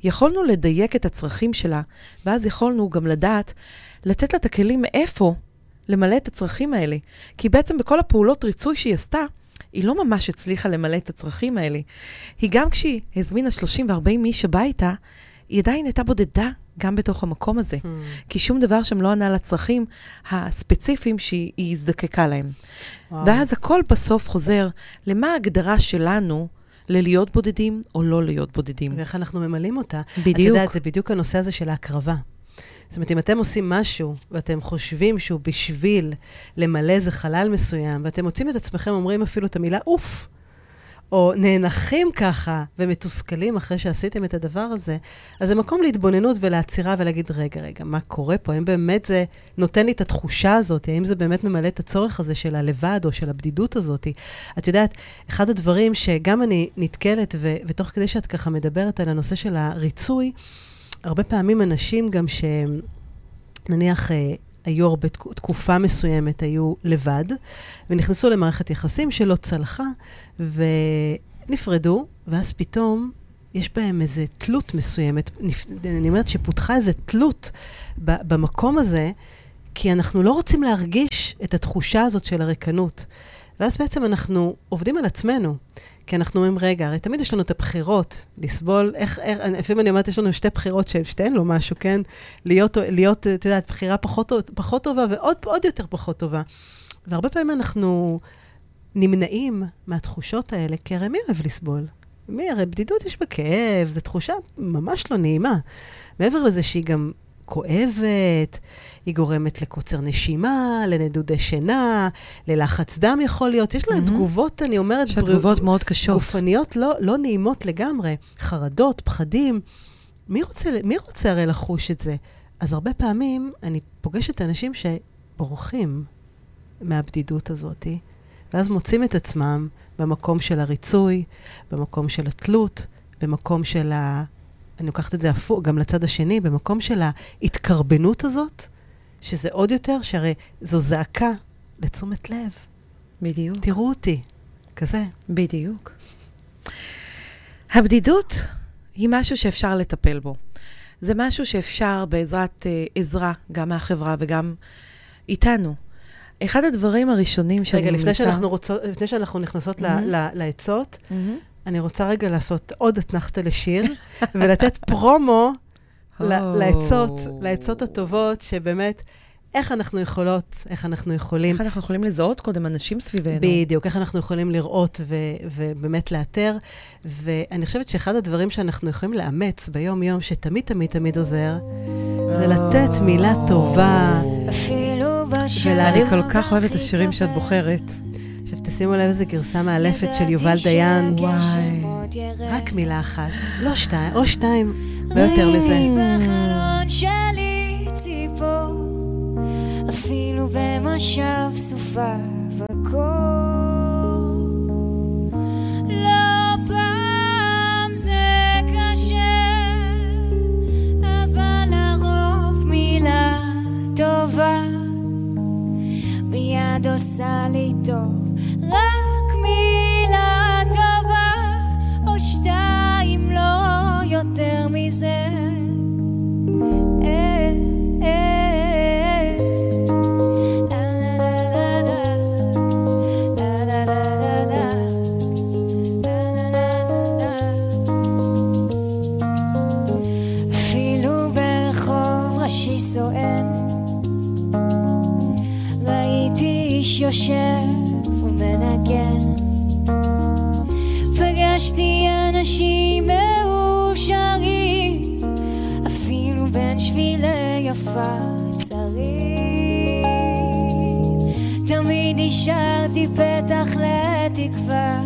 יכולנו לדייק את הצרכים שלה, ואז יכולנו גם לדעת, לתת לה את הכלים מאיפה למלא את הצרכים האלה. כי בעצם בכל הפעולות ריצוי שהיא עשתה, היא לא ממש הצליחה למלא את הצרכים האלה. היא גם כשהיא הזמינה 30 ו-40 איש הביתה, היא עדיין הייתה בודדה גם בתוך המקום הזה. Hmm. כי שום דבר שם לא ענה לצרכים הספציפיים שהיא הזדקקה להם. וואו. ואז הכל בסוף חוזר למה ההגדרה שלנו ללהיות בודדים או לא להיות בודדים. ואיך אנחנו ממלאים אותה. בדיוק. את יודעת, זה בדיוק הנושא הזה של ההקרבה. זאת אומרת, אם אתם עושים משהו, ואתם חושבים שהוא בשביל למלא איזה חלל מסוים, ואתם מוצאים את עצמכם אומרים אפילו את המילה אוף, או נאנחים ככה ומתוסכלים אחרי שעשיתם את הדבר הזה, אז זה מקום להתבוננות ולעצירה ולהגיד, רגע, רגע, מה קורה פה? האם באמת זה נותן לי את התחושה הזאת? האם זה באמת ממלא את הצורך הזה של הלבד או של הבדידות הזאת? את יודעת, אחד הדברים שגם אני נתקלת, ו- ותוך כדי שאת ככה מדברת על הנושא של הריצוי, הרבה פעמים אנשים גם שנניח אה, היו הרבה תקופה מסוימת, היו לבד, ונכנסו למערכת יחסים שלא צלחה, ונפרדו, ואז פתאום יש בהם איזו תלות מסוימת. אני אומרת שפותחה איזו תלות במקום הזה, כי אנחנו לא רוצים להרגיש את התחושה הזאת של הריקנות. ואז בעצם אנחנו עובדים על עצמנו. כי אנחנו אומרים, רגע, הרי תמיד יש לנו את הבחירות, לסבול, איך, איך, לפעמים אני אומרת, יש לנו שתי בחירות שהן שתיהן לא משהו, כן? להיות, להיות, את יודעת, בחירה פחות, פחות טובה ועוד עוד יותר פחות טובה. והרבה פעמים אנחנו נמנעים מהתחושות האלה, כי הרי מי אוהב לסבול? מי? הרי בדידות יש בה כאב, זו תחושה ממש לא נעימה. מעבר לזה שהיא גם כואבת, היא גורמת לקוצר נשימה, לנדודי שינה, ללחץ דם יכול להיות. יש לה mm-hmm. תגובות, אני אומרת, יש לה תגובות מאוד קשות. גופניות לא, לא נעימות לגמרי. חרדות, פחדים. מי רוצה, מי רוצה הרי לחוש את זה? אז הרבה פעמים אני פוגשת אנשים שבורחים מהבדידות הזאת, ואז מוצאים את עצמם במקום של הריצוי, במקום של התלות, במקום של ה... אני לוקחת את זה הפוך, גם לצד השני, במקום של ההתקרבנות הזאת, שזה עוד יותר, שהרי זו זעקה לתשומת לב. בדיוק. תראו אותי, כזה. בדיוק. הבדידות היא משהו שאפשר לטפל בו. זה משהו שאפשר בעזרת אה, עזרה, גם מהחברה וגם איתנו. אחד הדברים הראשונים שאני רגע, לפני, שאנחנו רוצות, לפני שאנחנו נכנסות mm-hmm. לעצות, mm-hmm. אני רוצה רגע לעשות עוד אתנחתא לשיר, ולתת פרומו לעצות, לעצות הטובות, שבאמת... איך אנחנו יכולות, איך אנחנו יכולים... איך אנחנו יכולים לזהות קודם אנשים סביבנו. בדיוק, איך אנחנו יכולים לראות ו- ובאמת לאתר. ואני חושבת שאחד הדברים שאנחנו יכולים לאמץ ביום-יום, שתמיד תמיד תמיד עוזר, זה לתת מילה טובה. אני כל כך אוהבת את השירים שאת בוחרת. עכשיו, תשימו לב איזה גרסה מאלפת של יובל דיין. וואי. רק מילה אחת, לא שתיים, או שתיים, לא יותר מזה. אפילו במושב סופה וקור. מיד עושה לי טוב. רק מילה טובה, או שתיים, לא יותר מזה. יושב ומנגן. פגשתי אנשים מאושרים, אפילו בין שבילי יפה צרים. תמיד השארתי פתח לתקווה,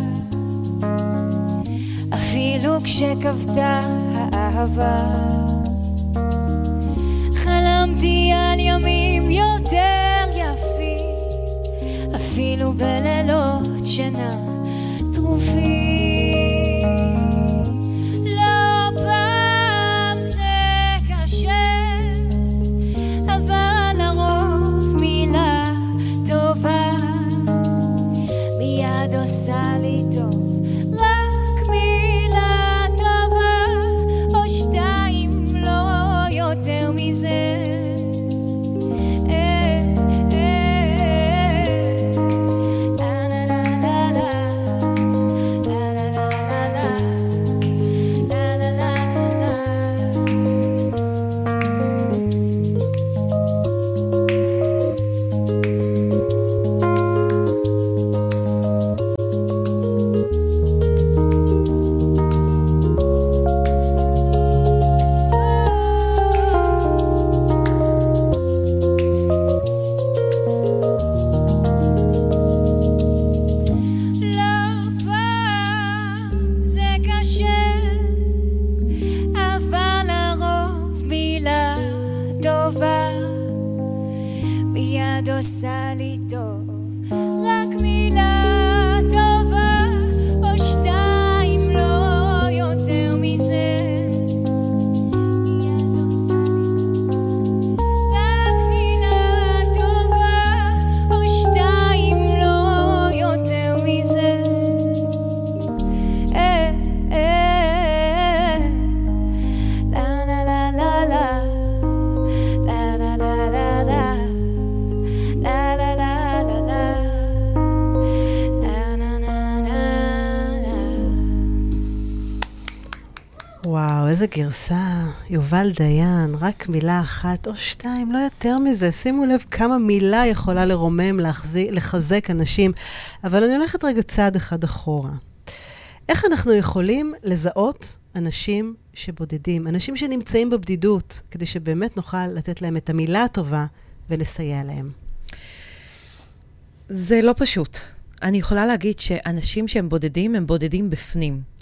אפילו כשכבתה האהבה. חלמתי על ימים יותר אפילו בלילות שינה טרופים. גרסה, יובל דיין, רק מילה אחת או שתיים, לא יותר מזה. שימו לב כמה מילה יכולה לרומם, להחזיק, לחזק אנשים. אבל אני הולכת רגע צעד אחד אחורה. איך אנחנו יכולים לזהות אנשים שבודדים, אנשים שנמצאים בבדידות, כדי שבאמת נוכל לתת להם את המילה הטובה ולסייע להם? זה לא פשוט. אני יכולה להגיד שאנשים שהם בודדים, הם בודדים בפנים.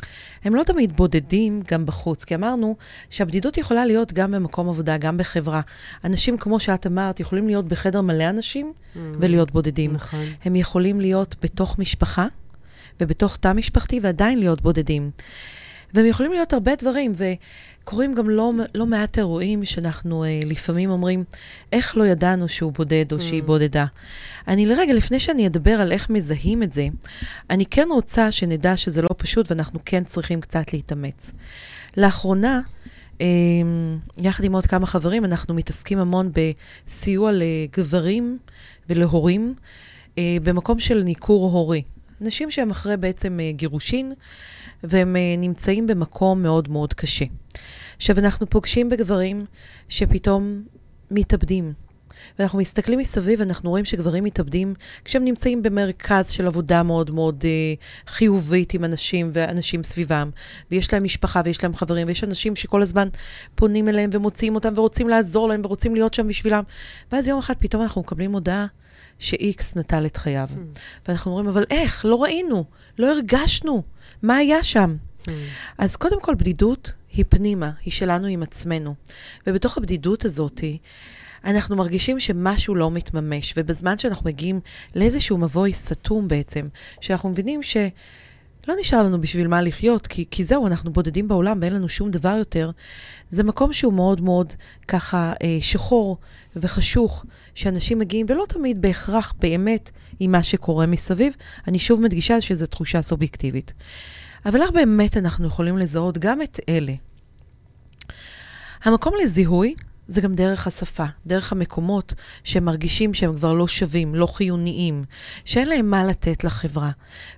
הם לא תמיד בודדים גם בחוץ, כי אמרנו שהבדידות יכולה להיות גם במקום עבודה, גם בחברה. אנשים, כמו שאת אמרת, יכולים להיות בחדר מלא אנשים mm, ולהיות בודדים. נכון. הם יכולים להיות בתוך משפחה ובתוך תא משפחתי ועדיין להיות בודדים. והם יכולים להיות הרבה דברים, וקורים גם לא, לא מעט אירועים שאנחנו אה, לפעמים אומרים, איך לא ידענו שהוא בודד או mm. שהיא בודדה. אני לרגע, לפני שאני אדבר על איך מזהים את זה, אני כן רוצה שנדע שזה לא פשוט ואנחנו כן צריכים קצת להתאמץ. לאחרונה, אה, יחד עם עוד כמה חברים, אנחנו מתעסקים המון בסיוע לגברים ולהורים אה, במקום של ניכור הורי. נשים שהם אחרי בעצם אה, גירושין, והם נמצאים במקום מאוד מאוד קשה. עכשיו, אנחנו פוגשים בגברים שפתאום מתאבדים. ואנחנו מסתכלים מסביב, אנחנו רואים שגברים מתאבדים כשהם נמצאים במרכז של עבודה מאוד מאוד אה, חיובית עם אנשים ואנשים סביבם, ויש להם משפחה ויש להם חברים, ויש אנשים שכל הזמן פונים אליהם ומוציאים אותם ורוצים לעזור להם ורוצים להיות שם בשבילם. ואז יום אחד פתאום אנחנו מקבלים הודעה ש-X נטל את חייו. Mm. ואנחנו אומרים, אבל איך? לא ראינו, לא הרגשנו, מה היה שם? Mm. אז קודם כל, בדידות היא פנימה, היא שלנו עם עצמנו. ובתוך הבדידות הזאת, אנחנו מרגישים שמשהו לא מתממש, ובזמן שאנחנו מגיעים לאיזשהו מבוי סתום בעצם, שאנחנו מבינים ש... לא נשאר לנו בשביל מה לחיות, כי, כי זהו, אנחנו בודדים בעולם ואין לנו שום דבר יותר. זה מקום שהוא מאוד מאוד ככה אה, שחור וחשוך, שאנשים מגיעים, ולא תמיד בהכרח באמת עם מה שקורה מסביב. אני שוב מדגישה שזו תחושה סובייקטיבית. אבל איך באמת אנחנו יכולים לזהות גם את אלה? המקום לזיהוי זה גם דרך השפה, דרך המקומות שהם מרגישים שהם כבר לא שווים, לא חיוניים, שאין להם מה לתת לחברה.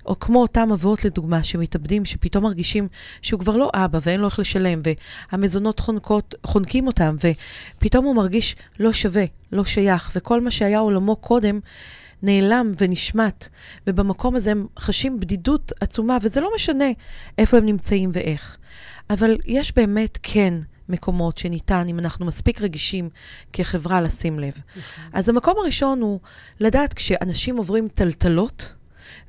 או כמו אותם אבות, לדוגמה, שמתאבדים, שפתאום מרגישים שהוא כבר לא אבא ואין לו איך לשלם, והמזונות חונקות, חונקים אותם, ופתאום הוא מרגיש לא שווה, לא שייך, וכל מה שהיה עולמו קודם, נעלם ונשמט, ובמקום הזה הם חשים בדידות עצומה, וזה לא משנה איפה הם נמצאים ואיך. אבל יש באמת, כן, מקומות שניתן, אם אנחנו מספיק רגישים כחברה, לשים לב. נכון. אז המקום הראשון הוא לדעת כשאנשים עוברים טלטלות,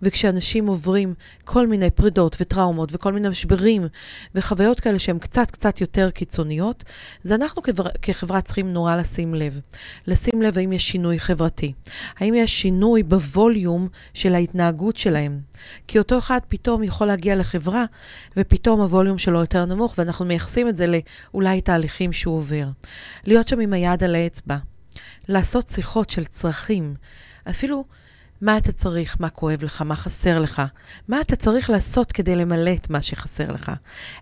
וכשאנשים עוברים כל מיני פרידות וטראומות וכל מיני משברים וחוויות כאלה שהן קצת קצת יותר קיצוניות, זה אנחנו כחברה, כחברה צריכים נורא לשים לב. לשים לב האם יש שינוי חברתי. האם יש שינוי בווליום של ההתנהגות שלהם. כי אותו אחד פתאום יכול להגיע לחברה, ופתאום הווליום שלו יותר נמוך, ואנחנו מייחסים את זה לאולי תהליכים שהוא עובר. להיות שם עם היד על האצבע. לעשות שיחות של צרכים. אפילו מה אתה צריך, מה כואב לך, מה חסר לך, מה אתה צריך לעשות כדי למלא את מה שחסר לך.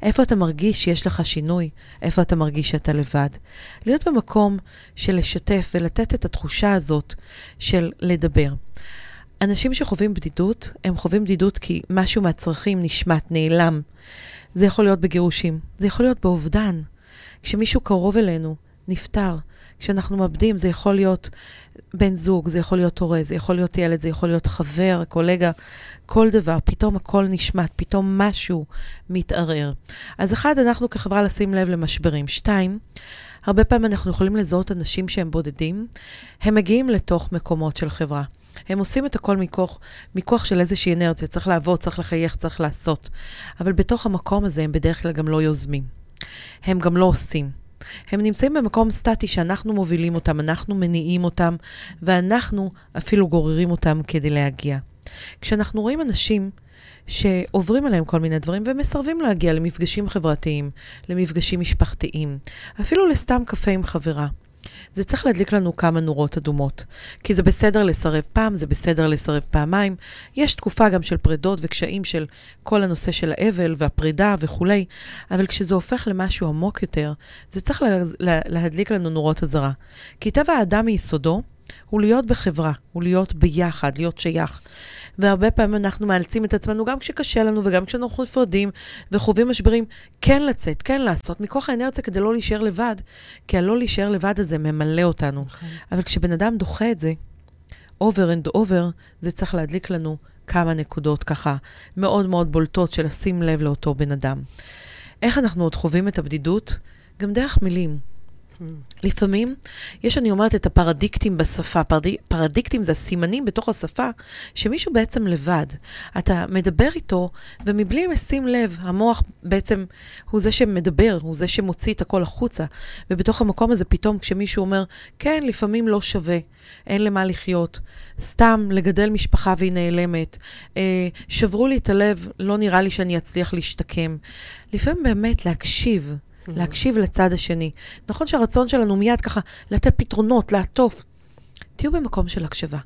איפה אתה מרגיש שיש לך שינוי, איפה אתה מרגיש שאתה לבד. להיות במקום של לשתף ולתת את התחושה הזאת של לדבר. אנשים שחווים בדידות, הם חווים בדידות כי משהו מהצרכים נשמט, נעלם. זה יכול להיות בגירושים, זה יכול להיות באובדן. כשמישהו קרוב אלינו נפטר, כשאנחנו מאבדים, זה יכול להיות בן זוג, זה יכול להיות הורה, זה יכול להיות ילד, זה יכול להיות חבר, קולגה, כל דבר, פתאום הכל נשמט, פתאום משהו מתערער. אז אחד, אנחנו כחברה לשים לב למשברים. שתיים, הרבה פעמים אנחנו יכולים לזהות אנשים שהם בודדים, הם מגיעים לתוך מקומות של חברה. הם עושים את הכל מכוח, מכוח של איזושהי אנרציה, צריך לעבוד, צריך לחייך, צריך לעשות. אבל בתוך המקום הזה הם בדרך כלל גם לא יוזמים. הם גם לא עושים. הם נמצאים במקום סטטי שאנחנו מובילים אותם, אנחנו מניעים אותם, ואנחנו אפילו גוררים אותם כדי להגיע. כשאנחנו רואים אנשים שעוברים עליהם כל מיני דברים ומסרבים להגיע למפגשים חברתיים, למפגשים משפחתיים, אפילו לסתם קפה עם חברה. זה צריך להדליק לנו כמה נורות אדומות. כי זה בסדר לסרב פעם, זה בסדר לסרב פעמיים. יש תקופה גם של פרידות וקשיים של כל הנושא של האבל והפרידה וכולי, אבל כשזה הופך למשהו עמוק יותר, זה צריך לה, לה, להדליק לנו נורות אזהרה. כי טבע האדם מיסודו הוא להיות בחברה, הוא להיות ביחד, להיות שייך. והרבה פעמים אנחנו מאלצים את עצמנו, גם כשקשה לנו וגם כשאנחנו נפרדים וחווים משברים, כן לצאת, כן לעשות, מכוח האנרציה כדי לא להישאר לבד, כי הלא להישאר לבד הזה ממלא אותנו. נכון. אבל כשבן אדם דוחה את זה, over and over, זה צריך להדליק לנו כמה נקודות ככה מאוד מאוד בולטות של לשים לב לאותו בן אדם. איך אנחנו עוד חווים את הבדידות? גם דרך מילים. לפעמים יש, אני אומרת, את הפרדיקטים בשפה. פרד... פרדיקטים זה הסימנים בתוך השפה, שמישהו בעצם לבד. אתה מדבר איתו, ומבלי לשים לב, המוח בעצם הוא זה שמדבר, הוא זה שמוציא את הכל החוצה. ובתוך המקום הזה פתאום כשמישהו אומר, כן, לפעמים לא שווה, אין למה לחיות, סתם לגדל משפחה והיא נעלמת, אה, שברו לי את הלב, לא נראה לי שאני אצליח להשתקם. לפעמים באמת להקשיב. Mm-hmm. להקשיב לצד השני. נכון שהרצון שלנו מיד ככה לתת פתרונות, לעטוף. תהיו במקום של הקשבה.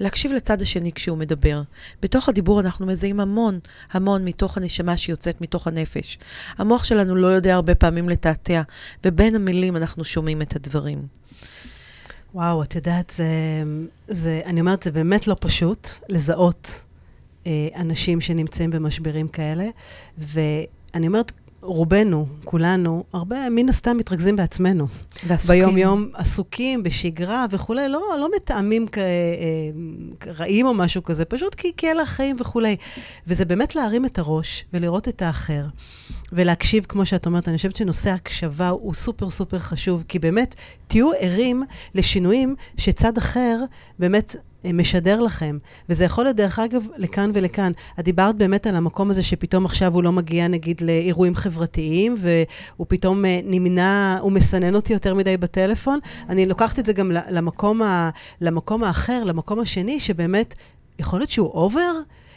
להקשיב לצד השני כשהוא מדבר. בתוך הדיבור אנחנו מזהים המון, המון מתוך הנשמה שיוצאת מתוך הנפש. המוח שלנו לא יודע הרבה פעמים לתעתע, ובין המילים אנחנו שומעים את הדברים. וואו, את יודעת, זה, זה, אני אומרת, זה באמת לא פשוט לזהות אה, אנשים שנמצאים במשברים כאלה, ואני אומרת, רובנו, כולנו, הרבה מן הסתם מתרכזים בעצמנו. ועסוקים. ביום-יום עסוקים, בשגרה וכולי, לא, לא מתאמים כ... אה, רעים או משהו כזה, פשוט כי, כי אלה החיים וכולי. וזה באמת להרים את הראש ולראות את האחר, ולהקשיב, כמו שאת אומרת. אני חושבת שנושא ההקשבה הוא סופר סופר חשוב, כי באמת, תהיו ערים לשינויים שצד אחר באמת אה, משדר לכם. וזה יכול להיות, דרך אגב, לכאן ולכאן. את דיברת באמת על המקום הזה שפתאום עכשיו הוא לא מגיע, נגיד, לאירועים חברתיים, והוא פתאום אה, נמנע, הוא מסנן אותי יותר מדי בטלפון. אני לוקחת את זה גם למקום, ה, למקום האחר, למקום השני, שבאמת, יכול להיות שהוא אובר,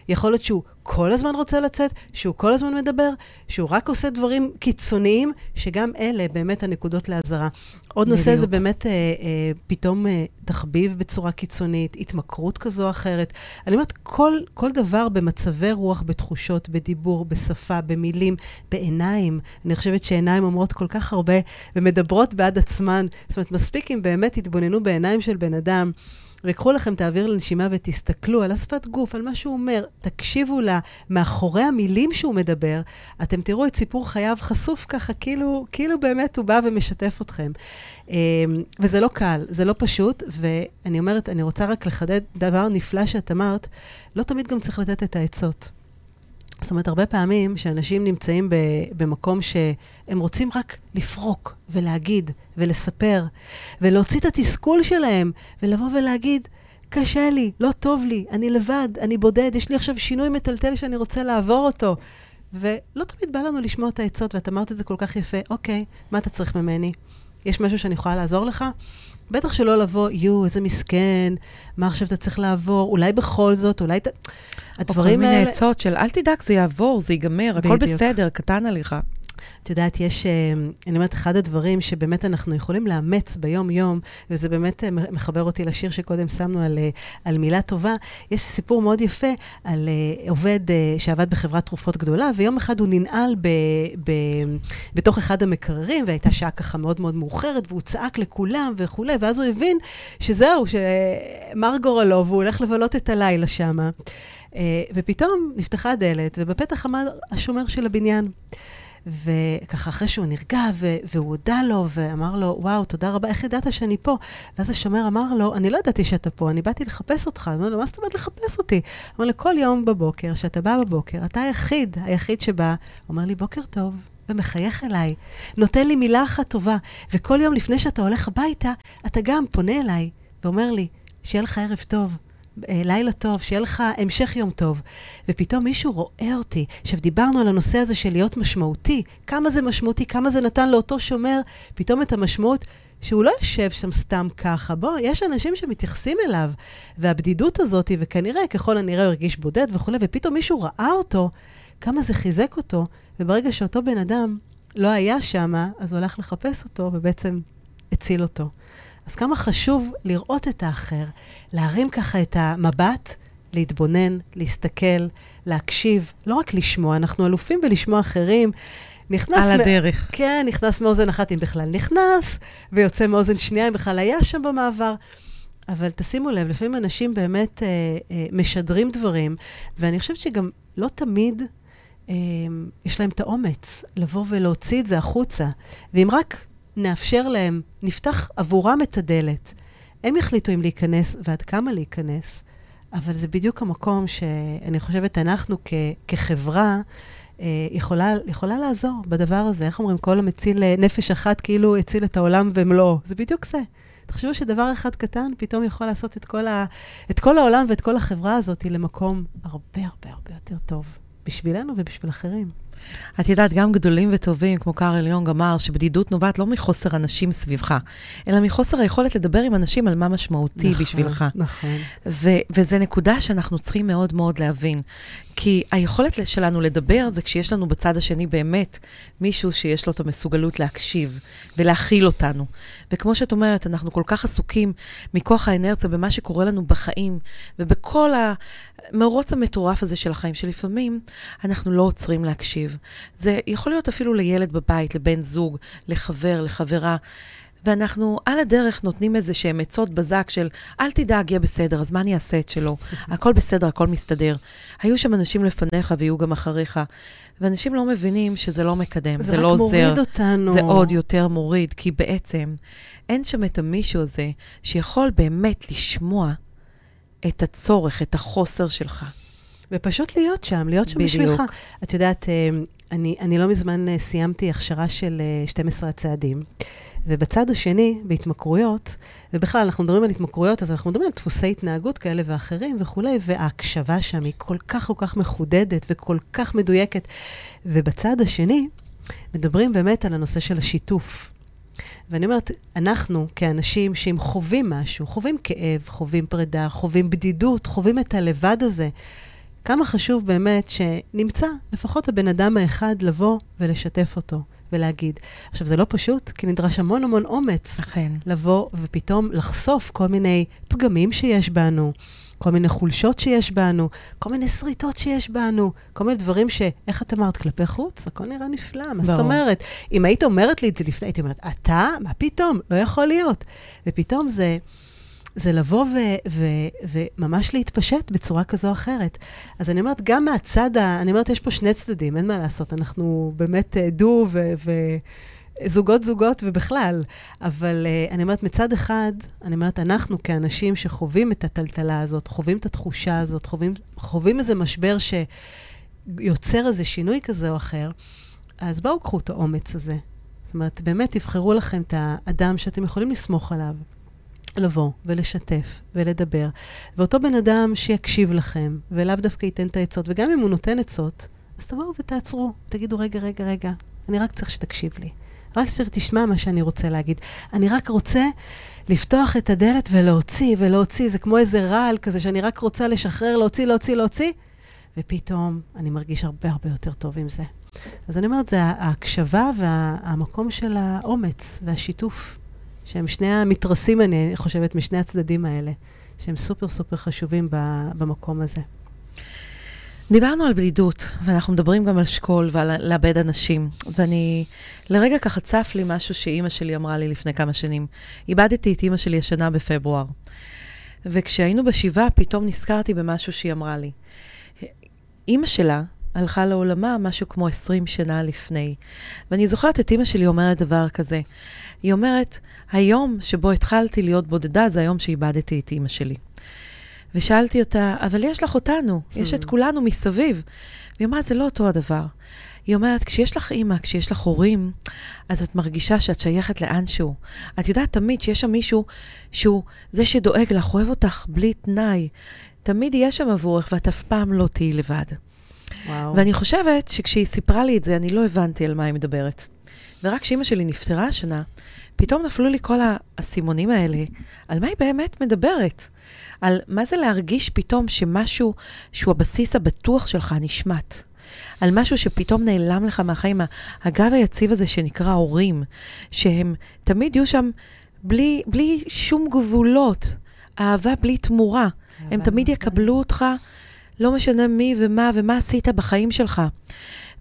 יכול להיות שהוא כל הזמן רוצה לצאת, שהוא כל הזמן מדבר, שהוא רק עושה דברים קיצוניים, שגם אלה באמת הנקודות לאזהרה. עוד בדיוק. נושא זה באמת אה, אה, פתאום אה, תחביב בצורה קיצונית, התמכרות כזו או אחרת. אני אומרת, כל, כל דבר במצבי רוח, בתחושות, בדיבור, בשפה, במילים, בעיניים. אני חושבת שעיניים אומרות כל כך הרבה ומדברות בעד עצמן. זאת אומרת, מספיק אם באמת יתבוננו בעיניים של בן אדם. וקחו לכם את האוויר לנשימה ותסתכלו על השפת גוף, על מה שהוא אומר, תקשיבו לה, מאחורי המילים שהוא מדבר, אתם תראו את סיפור חייו חשוף ככה, כאילו, כאילו באמת הוא בא ומשתף אתכם. אמ, וזה לא קל, זה לא פשוט, ואני אומרת, אני רוצה רק לחדד דבר נפלא שאת אמרת, לא תמיד גם צריך לתת את העצות. זאת אומרת, הרבה פעמים שאנשים נמצאים ב, במקום שהם רוצים רק לפרוק ולהגיד ולספר ולהוציא את התסכול שלהם ולבוא ולהגיד, קשה לי, לא טוב לי, אני לבד, אני בודד, יש לי עכשיו שינוי מטלטל שאני רוצה לעבור אותו. ולא תמיד בא לנו לשמוע את העצות, ואת אמרת את זה כל כך יפה, אוקיי, מה אתה צריך ממני? יש משהו שאני יכולה לעזור לך? בטח שלא לבוא, יו, איזה מסכן, מה עכשיו אתה צריך לעבור? אולי בכל זאת, אולי אתה... הדברים האלה... או כל מיני עצות של, אל תדאג, זה יעבור, זה ייגמר, הכל בסדר, קטן עליך. את יודעת, יש, אה, אני אומרת, אחד הדברים שבאמת אנחנו יכולים לאמץ ביום-יום, וזה באמת אה, מחבר אותי לשיר שקודם שמנו על, אה, על מילה טובה, יש סיפור מאוד יפה על עובד שעבד בחברת תרופות גדולה, ויום אחד הוא ננעל ב, ב, בתוך אחד המקררים, והייתה שעה ככה מאוד מאוד מאוחרת, והוא צעק לכולם וכולי, ואז הוא הבין שזהו, שמר גורלו, והוא הולך לבלות את הלילה שם. ופתאום נפתחה הדלת, ובפתח עמד השומר של הבניין. וככה, אחרי שהוא נרגע, ו- והוא הודה לו, ואמר לו, וואו, תודה רבה, איך ידעת שאני פה? ואז השומר אמר לו, אני לא ידעתי שאתה פה, אני באתי לחפש אותך. אומר לו, מה זאת אומרת לחפש אותי? אומר לו, כל יום בבוקר, כשאתה בא בבוקר, אתה היחיד, היחיד שבא, אומר לי, בוקר טוב. ומחייך אליי, נותן לי מילה אחת טובה, וכל יום לפני שאתה הולך הביתה, אתה גם פונה אליי ואומר לי, שיהיה לך ערב טוב. אה, לילה טוב, שיהיה לך המשך יום טוב. ופתאום מישהו רואה אותי. עכשיו, דיברנו על הנושא הזה של להיות משמעותי. כמה זה משמעותי, כמה זה נתן לאותו שומר פתאום את המשמעות שהוא לא יושב שם סתם ככה. בוא, יש אנשים שמתייחסים אליו. והבדידות הזאת, וכנראה, ככל הנראה הוא הרגיש בודד וכולי, ופתאום מישהו ראה אותו, כמה זה חיזק אותו, וברגע שאותו בן אדם לא היה שם, אז הוא הלך לחפש אותו, ובעצם הציל אותו. אז כמה חשוב לראות את האחר, להרים ככה את המבט, להתבונן, להסתכל, להקשיב, לא רק לשמוע, אנחנו אלופים בלשמוע אחרים. נכנס... על הדרך. מ... כן, נכנס מאוזן אחת אם בכלל נכנס, ויוצא מאוזן שנייה אם בכלל היה שם במעבר. אבל תשימו לב, לפעמים אנשים באמת אה, אה, משדרים דברים, ואני חושבת שגם לא תמיד אה, יש להם את האומץ לבוא ולהוציא את זה החוצה. ואם רק נאפשר להם, נפתח עבורם את הדלת. הם יחליטו אם להיכנס ועד כמה להיכנס, אבל זה בדיוק המקום שאני חושבת, אנחנו כ- כחברה, אה, יכולה, יכולה לעזור בדבר הזה. איך אומרים? כל המציל אה, נפש אחת כאילו הציל את העולם ומלואו. זה בדיוק זה. תחשבו שדבר אחד קטן פתאום יכול לעשות את כל, ה, את כל העולם ואת כל החברה הזאת למקום הרבה הרבה הרבה יותר טוב, בשבילנו ובשביל אחרים. את יודעת, גם גדולים וטובים, כמו קארל יונג אמר, שבדידות נובעת לא מחוסר אנשים סביבך, אלא מחוסר היכולת לדבר עם אנשים על מה משמעותי נכון, בשבילך. נכון. וזו נקודה שאנחנו צריכים מאוד מאוד להבין. כי היכולת שלנו לדבר זה כשיש לנו בצד השני באמת מישהו שיש לו את המסוגלות להקשיב ולהכיל אותנו. וכמו שאת אומרת, אנחנו כל כך עסוקים מכוח האנרציה במה שקורה לנו בחיים ובכל המרוץ המטורף הזה של החיים, שלפעמים אנחנו לא עוצרים להקשיב. זה יכול להיות אפילו לילד בבית, לבן זוג, לחבר, לחברה. ואנחנו על הדרך נותנים איזה שהם עצות בזק של, אל תדאג, יהיה בסדר, אז מה אני אעשה את שלו? הכל בסדר, הכל מסתדר. היו שם אנשים לפניך ויהיו גם אחריך, ואנשים לא מבינים שזה לא מקדם, זה, זה לא עוזר. זה רק מוריד אותנו. זה עוד יותר מוריד, כי בעצם אין שם את המישהו הזה שיכול באמת לשמוע את הצורך, את החוסר שלך. ופשוט להיות שם, להיות שם בדיוק. בשבילך. את יודעת, אה, אני, אני לא מזמן אה, סיימתי הכשרה של 12 אה, הצעדים, ובצד השני, בהתמכרויות, ובכלל, אנחנו מדברים על התמכרויות, אז אנחנו מדברים על דפוסי התנהגות כאלה ואחרים וכולי, וההקשבה שם היא כל כך כל כך מחודדת וכל כך מדויקת. ובצד השני, מדברים באמת על הנושא של השיתוף. ואני אומרת, אנחנו כאנשים שאם חווים משהו, חווים כאב, חווים פרידה, חווים בדידות, חווים את הלבד הזה, כמה חשוב באמת שנמצא לפחות הבן אדם האחד לבוא ולשתף אותו ולהגיד. עכשיו, זה לא פשוט, כי נדרש המון המון אומץ. אכן. לבוא ופתאום לחשוף כל מיני פגמים שיש בנו, כל מיני חולשות שיש בנו, כל מיני שריטות שיש בנו, כל מיני דברים ש... איך את אמרת? כלפי חוץ? הכל נראה נפלא, מה זאת אומרת? אם היית אומרת לי את זה לפני, הייתי אומרת, אתה? מה פתאום? לא יכול להיות. ופתאום זה... זה לבוא ו- ו- וממש להתפשט בצורה כזו או אחרת. אז אני אומרת, גם מהצד ה... אני אומרת, יש פה שני צדדים, אין מה לעשות. אנחנו באמת אה, דו ו... ו- זוגות זוגות ובכלל, אבל uh, אני אומרת, מצד אחד, אני אומרת, אנחנו כאנשים שחווים את הטלטלה הזאת, חווים את התחושה הזאת, חווים, חווים איזה משבר שיוצר איזה שינוי כזה או אחר, אז בואו קחו את האומץ הזה. זאת אומרת, באמת תבחרו לכם את האדם שאתם יכולים לסמוך עליו. לבוא ולשתף ולדבר, ואותו בן אדם שיקשיב לכם, ולאו דווקא ייתן את העצות, וגם אם הוא נותן עצות, אז תבואו ותעצרו, תגידו, רגע, רגע, רגע, אני רק צריך שתקשיב לי. רק שתשמע מה שאני רוצה להגיד. אני רק רוצה לפתוח את הדלת ולהוציא, ולהוציא. זה כמו איזה רעל כזה שאני רק רוצה לשחרר, להוציא, להוציא, להוציא, ופתאום אני מרגיש הרבה הרבה יותר טוב עם זה. אז אני אומרת, זה ההקשבה והמקום של האומץ והשיתוף. שהם שני המתרסים, אני חושבת, משני הצדדים האלה, שהם סופר סופר חשובים במקום הזה. דיברנו על בדידות, ואנחנו מדברים גם על שכול ועל לאבד אנשים. ואני, לרגע ככה צף לי משהו שאימא שלי אמרה לי לפני כמה שנים. איבדתי את אימא שלי השנה בפברואר. וכשהיינו בשבעה, פתאום נזכרתי במשהו שהיא אמרה לי. אימא שלה הלכה לעולמה משהו כמו 20 שנה לפני. ואני זוכרת את אימא שלי אומרת דבר כזה. היא אומרת, היום שבו התחלתי להיות בודדה זה היום שאיבדתי את אימא שלי. ושאלתי אותה, אבל יש לך אותנו, יש את hmm. כולנו מסביב. והיא אמרה, זה לא אותו הדבר. היא אומרת, כשיש לך אימא, כשיש לך הורים, אז את מרגישה שאת שייכת לאנשהו. את יודעת תמיד שיש שם מישהו שהוא זה שדואג לך, אוהב אותך בלי תנאי. תמיד יהיה שם עבורך, ואת אף פעם לא תהיי לבד. וואו. ואני חושבת שכשהיא סיפרה לי את זה, אני לא הבנתי על מה היא מדברת. ורק כשאימא שלי נפטרה השנה, פתאום נפלו לי כל האסימונים האלה, על מה היא באמת מדברת. על מה זה להרגיש פתאום שמשהו שהוא הבסיס הבטוח שלך נשמט. על משהו שפתאום נעלם לך מהחיים, הגב היציב הזה שנקרא הורים, שהם תמיד יהיו שם בלי, בלי שום גבולות, אהבה בלי תמורה. הם תמיד יקבלו אותך, לא משנה מי ומה ומה עשית בחיים שלך.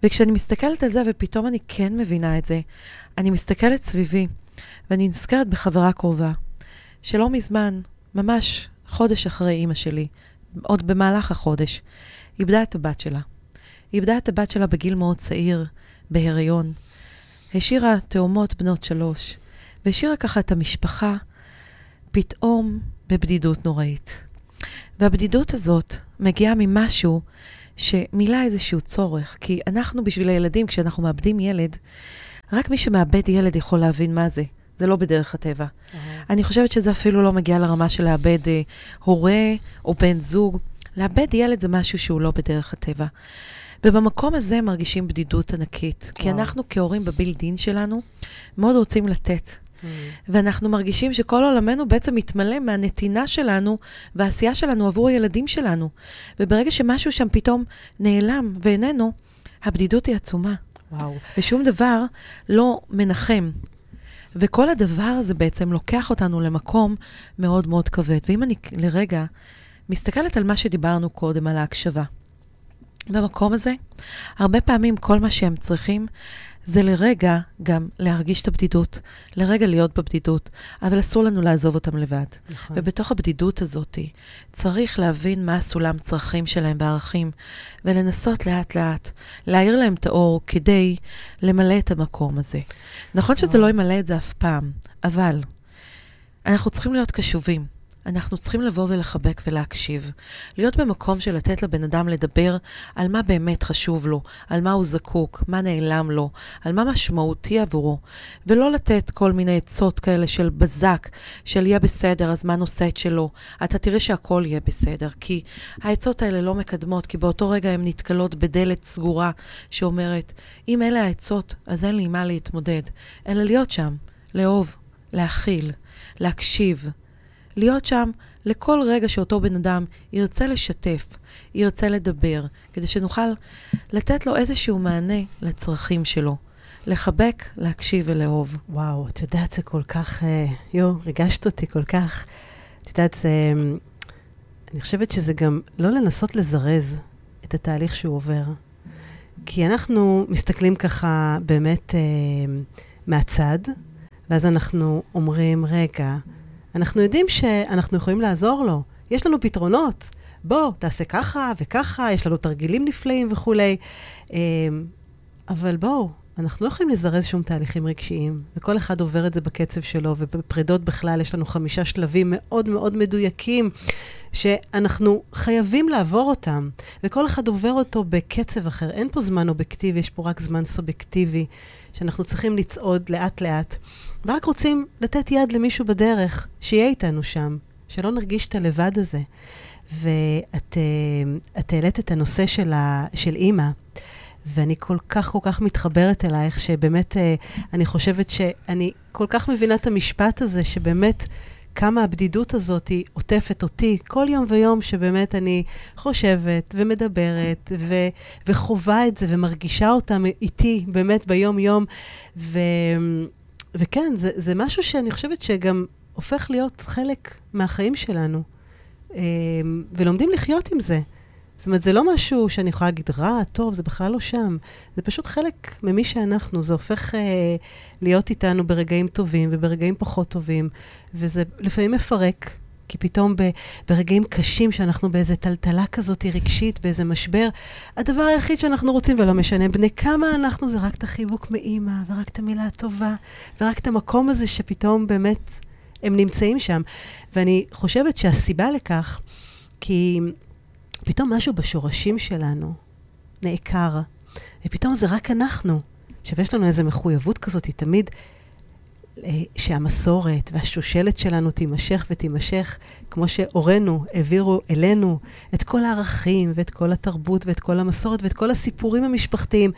וכשאני מסתכלת על זה, ופתאום אני כן מבינה את זה, אני מסתכלת סביבי, ואני נזכרת בחברה קרובה, שלא מזמן, ממש חודש אחרי אימא שלי, עוד במהלך החודש, איבדה את הבת שלה. איבדה את הבת שלה בגיל מאוד צעיר, בהיריון. השאירה תאומות בנות שלוש, והשאירה ככה את המשפחה פתאום בבדידות נוראית. והבדידות הזאת מגיעה ממשהו שמילא איזשהו צורך, כי אנחנו בשביל הילדים, כשאנחנו מאבדים ילד, רק מי שמאבד ילד יכול להבין מה זה. זה לא בדרך הטבע. Uh-huh. אני חושבת שזה אפילו לא מגיע לרמה של לאבד אה, הורה או בן זוג. לאבד ילד זה משהו שהוא לא בדרך הטבע. ובמקום הזה מרגישים בדידות ענקית. וואו. כי אנחנו כהורים בבילדין שלנו מאוד רוצים לתת. Mm. ואנחנו מרגישים שכל עולמנו בעצם מתמלא מהנתינה שלנו והעשייה שלנו עבור הילדים שלנו. וברגע שמשהו שם פתאום נעלם ואיננו, הבדידות היא עצומה. וואו. ושום דבר לא מנחם. וכל הדבר הזה בעצם לוקח אותנו למקום מאוד מאוד כבד. ואם אני לרגע מסתכלת על מה שדיברנו קודם, על ההקשבה, במקום הזה, הרבה פעמים כל מה שהם צריכים זה לרגע גם להרגיש את הבדידות, לרגע להיות בבדידות, אבל אסור לנו לעזוב אותם לבד. נכון. ובתוך הבדידות הזאת צריך להבין מה הסולם צרכים שלהם וערכים, ולנסות לאט-לאט להאיר להם את האור כדי למלא את המקום הזה. נכון שזה לא ימלא את זה אף פעם, אבל אנחנו צריכים להיות קשובים. אנחנו צריכים לבוא ולחבק ולהקשיב. להיות במקום של לתת לבן אדם לדבר על מה באמת חשוב לו, על מה הוא זקוק, מה נעלם לו, על מה משמעותי עבורו, ולא לתת כל מיני עצות כאלה של בזק, של יהיה בסדר, הזמן עושה את שלו. אתה תראה שהכל יהיה בסדר, כי העצות האלה לא מקדמות, כי באותו רגע הן נתקלות בדלת סגורה שאומרת, אם אלה העצות, אז אין לי מה להתמודד, אלא להיות שם, לאהוב, להכיל, להקשיב. להיות שם לכל רגע שאותו בן אדם ירצה לשתף, ירצה לדבר, כדי שנוכל לתת לו איזשהו מענה לצרכים שלו. לחבק, להקשיב ולאהוב. וואו, את יודעת, זה כל כך... אה, יו, ריגשת אותי כל כך. את יודעת, זה... אני חושבת שזה גם לא לנסות לזרז את התהליך שהוא עובר. כי אנחנו מסתכלים ככה באמת אה, מהצד, ואז אנחנו אומרים, רגע, אנחנו יודעים שאנחנו יכולים לעזור לו. יש לנו פתרונות. בוא, תעשה ככה וככה, יש לנו תרגילים נפלאים וכולי. אמ, אבל בואו, אנחנו לא יכולים לזרז שום תהליכים רגשיים, וכל אחד עובר את זה בקצב שלו, ובפרידות בכלל יש לנו חמישה שלבים מאוד מאוד מדויקים, שאנחנו חייבים לעבור אותם, וכל אחד עובר אותו בקצב אחר. אין פה זמן אובייקטיבי, יש פה רק זמן סובייקטיבי, שאנחנו צריכים לצעוד לאט-לאט, ורק רוצים לתת יד למישהו בדרך, שיהיה איתנו שם, שלא נרגיש את הלבד הזה. ואת אה, העלית את הנושא של, ה, של אימא. ואני כל כך כל כך מתחברת אלייך, שבאמת אה, אני חושבת שאני כל כך מבינה את המשפט הזה, שבאמת כמה הבדידות הזאת עוטפת אותי כל יום ויום, שבאמת אני חושבת ומדברת ו- וחווה את זה ומרגישה אותם איתי באמת ביום-יום. ו- וכן, זה, זה משהו שאני חושבת שגם הופך להיות חלק מהחיים שלנו, אה, ולומדים לחיות עם זה. זאת אומרת, זה לא משהו שאני יכולה להגיד רע, טוב, זה בכלל לא שם. זה פשוט חלק ממי שאנחנו. זה הופך אה, להיות איתנו ברגעים טובים וברגעים פחות טובים, וזה לפעמים מפרק, כי פתאום ב, ברגעים קשים שאנחנו באיזה טלטלה כזאת רגשית, באיזה משבר, הדבר היחיד שאנחנו רוצים, ולא משנה בני כמה אנחנו, זה רק את החיבוק מאימא, ורק את המילה הטובה, ורק את המקום הזה שפתאום באמת הם נמצאים שם. ואני חושבת שהסיבה לכך, כי פתאום משהו בשורשים שלנו נעקר, ופתאום זה רק אנחנו. עכשיו, יש לנו איזו מחויבות כזאת, היא תמיד אה, שהמסורת והשושלת שלנו תימשך ותימשך, כמו שהורינו העבירו אלינו את כל הערכים ואת כל התרבות ואת כל המסורת ואת כל הסיפורים המשפחתיים.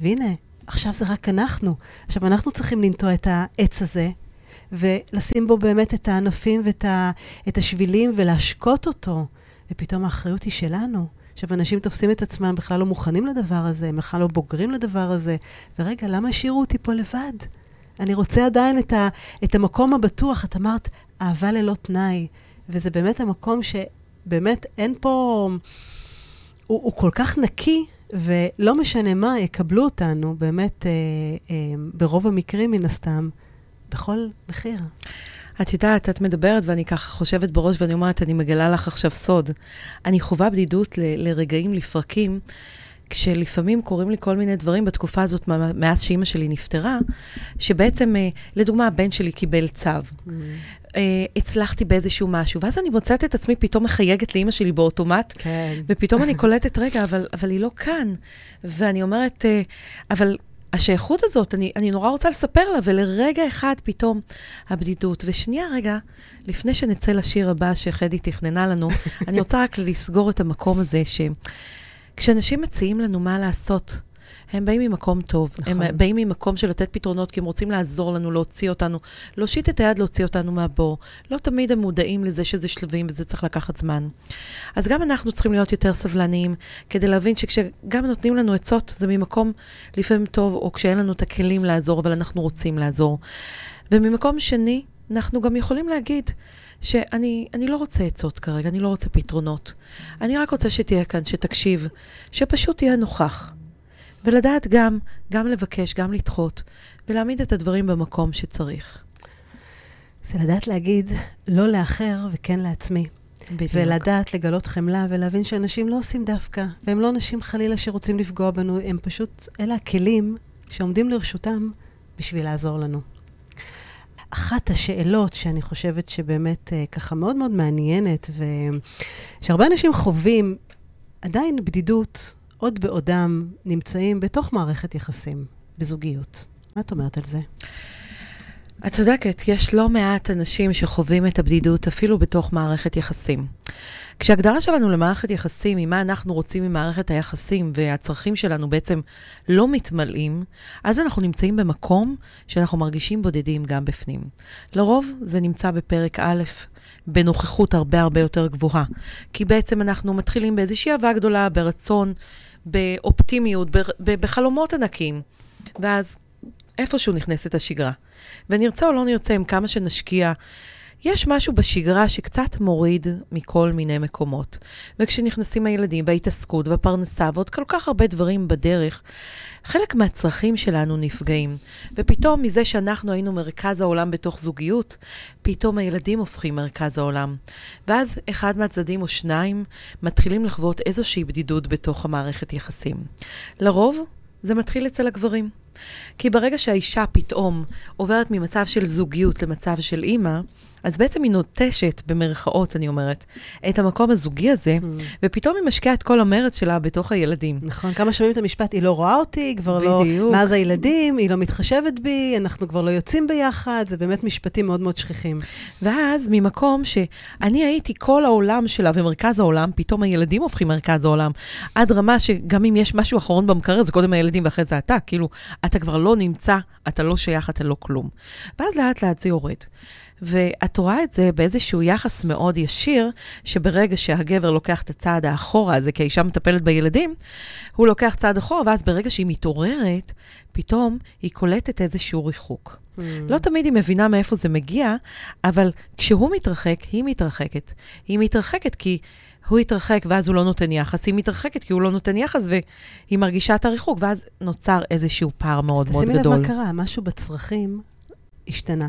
והנה, עכשיו זה רק אנחנו. עכשיו, אנחנו צריכים לנטוע את העץ הזה, ולשים בו באמת את הענפים ואת ה, את השבילים ולהשקות אותו. ופתאום האחריות היא שלנו. עכשיו, אנשים תופסים את עצמם, בכלל לא מוכנים לדבר הזה, הם בכלל לא בוגרים לדבר הזה. ורגע, למה השאירו אותי פה לבד? אני רוצה עדיין את, ה, את המקום הבטוח. את אמרת, אהבה ללא תנאי. וזה באמת המקום שבאמת אין פה... הוא, הוא כל כך נקי, ולא משנה מה, יקבלו אותנו, באמת, אה, אה, ברוב המקרים, מן הסתם, בכל מחיר. את יודעת, את מדברת ואני ככה חושבת בראש ואני אומרת, אני מגלה לך עכשיו סוד. אני חווה בדידות ל- לרגעים, לפרקים, כשלפעמים קורים לי כל מיני דברים בתקופה הזאת, מאז שאימא שלי נפטרה, שבעצם, אה, לדוגמה, הבן שלי קיבל צו. Mm. אה, הצלחתי באיזשהו משהו, ואז אני מוצאת את עצמי פתאום מחייגת לאימא שלי באוטומט, כן. ופתאום אני קולטת, רגע, אבל, אבל היא לא כאן. ואני אומרת, אה, אבל השייכות הזאת, אני, אני נורא רוצה לספר לה, ולרגע אחד פתאום הבדידות. ושנייה רגע, לפני שנצא לשיר הבא שחדי תכננה לנו, אני רוצה רק לסגור את המקום הזה, שכשאנשים מציעים לנו מה לעשות, הם באים ממקום טוב. נכון. הם באים ממקום של לתת פתרונות, כי הם רוצים לעזור לנו, להוציא אותנו, להושיט את היד להוציא אותנו מהבור. לא תמיד הם מודעים לזה שזה שלבים וזה צריך לקחת זמן. אז גם אנחנו צריכים להיות יותר סבלניים, כדי להבין שכשגם נותנים לנו עצות, זה ממקום לפעמים טוב, או כשאין לנו את הכלים לעזור, אבל אנחנו רוצים לעזור. וממקום שני, אנחנו גם יכולים להגיד שאני לא רוצה עצות כרגע, אני לא רוצה פתרונות. אני רק רוצה שתהיה כאן, שתקשיב, שפשוט תהיה נוכח. ולדעת גם, גם לבקש, גם לדחות, ולהעמיד את הדברים במקום שצריך. זה לדעת להגיד לא לאחר וכן לעצמי. בדיוק. ולדעת לגלות חמלה ולהבין שאנשים לא עושים דווקא, והם לא אנשים חלילה שרוצים לפגוע בנו, הם פשוט, אלה הכלים שעומדים לרשותם בשביל לעזור לנו. אחת השאלות שאני חושבת שבאמת אה, ככה מאוד מאוד מעניינת, ושהרבה אנשים חווים עדיין בדידות, עוד בעודם נמצאים בתוך מערכת יחסים, בזוגיות. מה את אומרת על זה? את צודקת, יש לא מעט אנשים שחווים את הבדידות אפילו בתוך מערכת יחסים. כשהגדרה שלנו למערכת יחסים, ממה אנחנו רוצים ממערכת היחסים והצרכים שלנו בעצם לא מתמלאים, אז אנחנו נמצאים במקום שאנחנו מרגישים בודדים גם בפנים. לרוב זה נמצא בפרק א', בנוכחות הרבה הרבה יותר גבוהה. כי בעצם אנחנו מתחילים באיזושהי אהבה גדולה, ברצון, באופטימיות, בחלומות ענקים. ואז איפשהו נכנסת השגרה. ונרצה או לא נרצה, עם כמה שנשקיע, יש משהו בשגרה שקצת מוריד מכל מיני מקומות. וכשנכנסים הילדים וההתעסקות והפרנסה ועוד כל כך הרבה דברים בדרך, חלק מהצרכים שלנו נפגעים. ופתאום מזה שאנחנו היינו מרכז העולם בתוך זוגיות, פתאום הילדים הופכים מרכז העולם. ואז אחד מהצדדים או שניים מתחילים לחוות איזושהי בדידות בתוך המערכת יחסים. לרוב זה מתחיל אצל הגברים. כי ברגע שהאישה פתאום עוברת ממצב של זוגיות למצב של אימא, אז בעצם היא נוטשת, במרכאות, אני אומרת, את המקום הזוגי הזה, mm. ופתאום היא משקיעה את כל המרץ שלה בתוך הילדים. נכון, כמה שומעים את המשפט, היא לא רואה אותי, היא כבר לא- בדיוק. לא... מאז הילדים, היא לא מתחשבת בי, אנחנו כבר לא יוצאים ביחד, זה באמת משפטים מאוד מאוד שכיחים. ואז, ממקום שאני הייתי כל העולם שלה ומרכז העולם, פתאום הילדים הופכים מרכז העולם. עד רמה שגם אם יש משהו אחרון במקרר, זה קודם הילדים ואחרי זה אתה. כאילו, אתה כבר לא נמצא, אתה לא שייך, אתה לא כלום. ואז לאט לאט זה יורד. ואת רואה את זה באיזשהו יחס מאוד ישיר, שברגע שהגבר לוקח את הצעד האחורה הזה, כי האישה מטפלת בילדים, הוא לוקח צעד אחורה, ואז ברגע שהיא מתעוררת, פתאום היא קולטת איזשהו ריחוק. Mm. לא תמיד היא מבינה מאיפה זה מגיע, אבל כשהוא מתרחק, היא מתרחקת. היא מתרחקת כי הוא התרחק ואז הוא לא נותן יחס, היא מתרחקת כי הוא לא נותן יחס והיא מרגישה את הריחוק, ואז נוצר איזשהו פער מאוד מאוד גדול. תשימי לב מה קרה, משהו בצרכים השתנה.